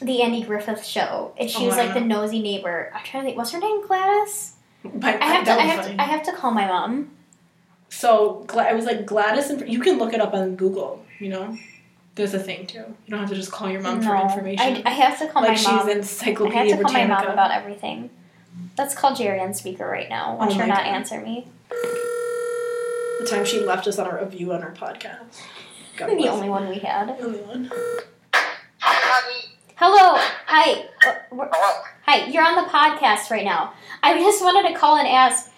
the Andy Griffith show, and she Oh, was like the nosy neighbor. I'm trying to think. What's her name? Gladys. but I have to. I have to. I have to call my mom. so, I was like, Gladys, and you can look it up on Google, you know? There's a thing too. You don't have to just call your mom for information. I, I have to call like my mom. Like she's mom. I Encyclopedia have to call my mom about everything. Let's call Jerry on speaker right now. Oh Watch Oh her not God. answer me. The time she left us on a review on our podcast. God the bless. only one we had. The only one. Hello. Hi. Uh, hello. Hi. You're on the podcast right now. I just wanted to call and ask.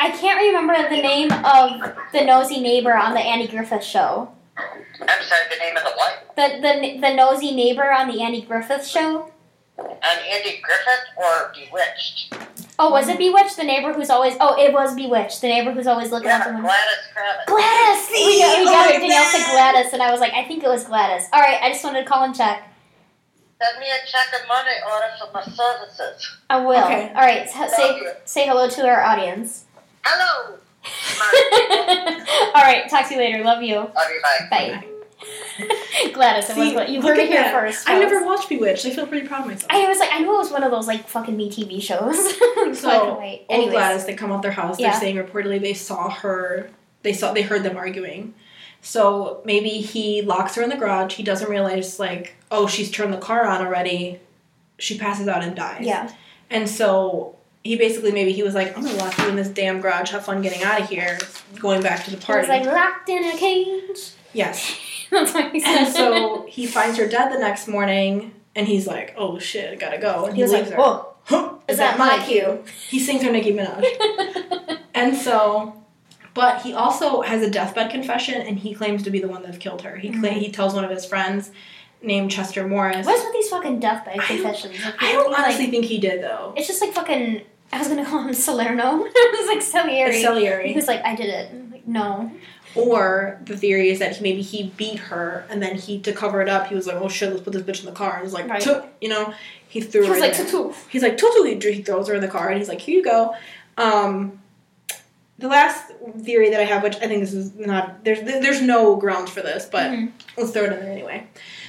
I can't remember the name of the nosy neighbor on the Andy Griffith show. I'm sorry, the name of the what? The the the nosy neighbor on the Andy Griffith show. An Andy Griffith or Bewitched? Oh, was it Bewitched? The neighbor who's always oh, it was Bewitched. The neighbor who's always looking Yeah, out the window. Gladys Kravitz. Gladys. See? we got, we Oh got my everything else to Gladys, and I was like, I think it was Gladys. All right, I just wanted to call and check. Send me a check of money order for my services. I will. Okay. All right, s- say you. say hello to our audience. Hello. All right, talk to you later. Love you. Love you, bye. Bye. Gladys, it was See, You heard it here that. first. I never watched Bewitched. I feel pretty proud of myself. I was like, I knew it was one of those like fucking me TV shows. so, So, I couldn't wait. Old Anyways, Gladys, they come out their house. Yeah. They're saying reportedly they saw her. They saw. They heard them arguing. So maybe he locks her in the garage. He doesn't realize like, oh, she's turned the car on already. She passes out and dies. yeah, And so he basically maybe he was like, I'm gonna lock you in this damn garage. Have fun getting out of here. Going back to the party. was like locked in a cage. Yes. That's what he said. And so he finds her dead the next morning, and he's like, "Oh shit, I gotta go." And he was leaves like, her. "Whoa, Huh, is that my cue?" He sings her Nicki Minaj. And so, but he also has a deathbed confession, and he claims to be the one that killed her. He cla- Mhm. he tells one of his friends named Chester Morris. What's with these fucking deathbed I don't- confessions? Like, I don't be like- honestly think he did though. it's just like fucking. I was gonna call him Salerno. it was like Salieri. It's He was like, I did it. Like, no. Or the theory is that he, maybe he beat her, and then he to cover it up, he was like, "Oh shit, let's put this bitch in the car." And he's like, Right. You know, he threw He was like, tutu. He's like, Tutu, he throws her in the car, and he's like, here you go. Um, the last theory that I have, which I think this is not, there's there's no grounds for this, but Mhm. let's throw it in there anyway.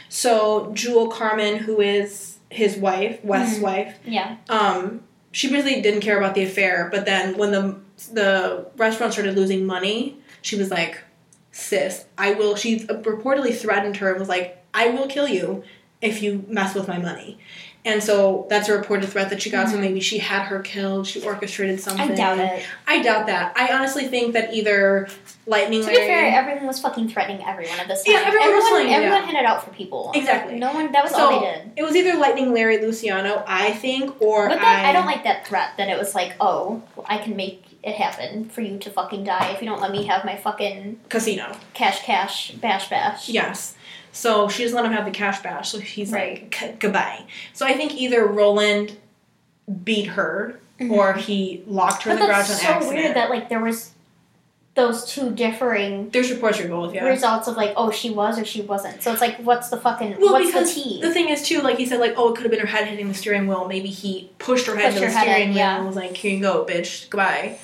So Jewel Carmen, who is his wife, Wes's Mhm. wife, Yeah. um, she basically didn't care about the affair, but then when the the restaurant started losing money, she was like, "Sis, I will." She reportedly threatened her and was like, "I will kill you if you mess with my money." And so that's a reported threat that she got. So Mhm. maybe she had her killed. She orchestrated something. I doubt it. I doubt that. I honestly think that either Lightning Larry. To be Larry. fair, everyone was fucking threatening everyone at this time. Yeah, everyone was threatening, everyone yeah. had it out for people. Exactly. No one. That was So, all they did. It was either Lightning Larry Luciano, I think, or But that, I, I don't like that threat. That it was like, oh, I can make it happen for you to fucking die if you don't let me have my fucking casino. cash, cash, bash, bash. Yes. So she doesn't let him have the cash bash, so he's Right. like, goodbye. So I think either Roland beat her or he locked her But in the garage Mm-hmm. on so accident. weird that like there was those two differing There's reports for both, yeah. results of like, oh, she was or she wasn't. So it's like, what's the fucking Well, what's the tea? the thing is too, like he said, like oh, it could have been her head hitting the steering wheel. Maybe he pushed her head Pushed to the steering in, wheel yeah. and was like, "Here you go, bitch, goodbye."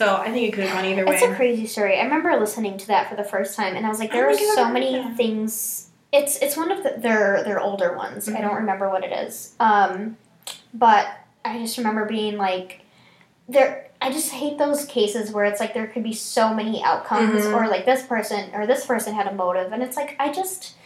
So I think it could have gone either way. It's a crazy story. I remember listening to that for the first time, and I was like, there are so many that. things. It's it's one of the, their their older ones. I Mhm. don't remember what it is. Um, but I just remember being like, there. I just hate those cases where it's like there could be so many outcomes, Mhm. or like this person or this person had a motive, and it's like I just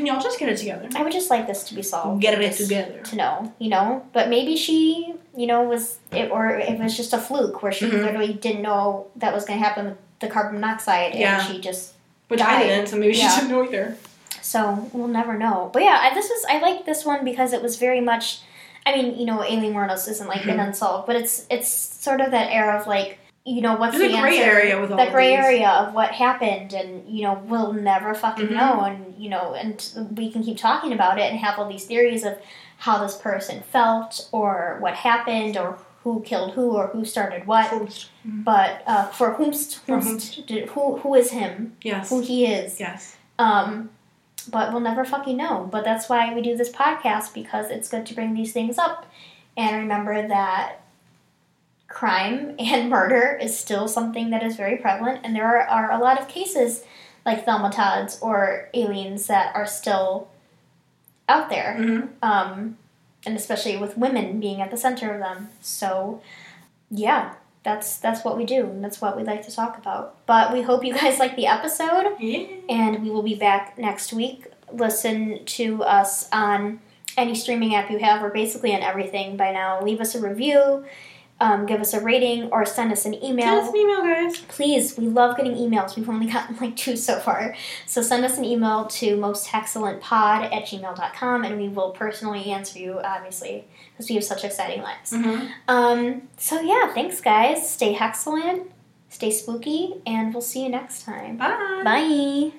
Can y'all just get it together? I would just like this to be solved. Get it together. to know, you know. But maybe she, you know, was it or it was just a fluke where she Mhm. literally didn't know that was going to happen with the carbon monoxide, Yeah. and she just Which I died. didn't, so maybe Yeah. she didn't know either. so we'll never know. But yeah, I, this was I like this one because it was very much. I mean, you know, Aileen Wuornos isn't like an Mhm. unsolved, but it's it's sort of that era of like, you know, what's There's the gray answer? area with of gray these. area of what happened, and you know, we'll never fucking Mhm. know, and you know, and we can keep talking about it and have all these theories of how this person felt or what happened or who killed who or who started what. But uh, for whomst, whomst did, who who is him, Yes. who he is. Yes. Um, but we'll never fucking know. But that's why we do this podcast because it's good to bring these things up and remember that crime and murder is still something that is very prevalent, and there are, are a lot of cases like Thelma Todd's or Aileen's that are still out there, hmm um, and especially with women being at the center of them. So, yeah. That's that's what we do, and that's what we like to talk about. But we hope you guys like the episode Yeah. and we will be back next week. Listen to us on any streaming app you have. We're basically on everything by now. Leave us a review. Um, give us a rating or send us an email. Send us an email, guys. Please, we love getting emails. We've only gotten like two so far. So send us an email to mostexcellentpod at gmail.com and we will personally answer you, obviously, because we have such exciting lives. Mm-hmm. Um, so yeah, thanks guys. Stay excellent, stay spooky, and we'll see you next time. Bye. Bye.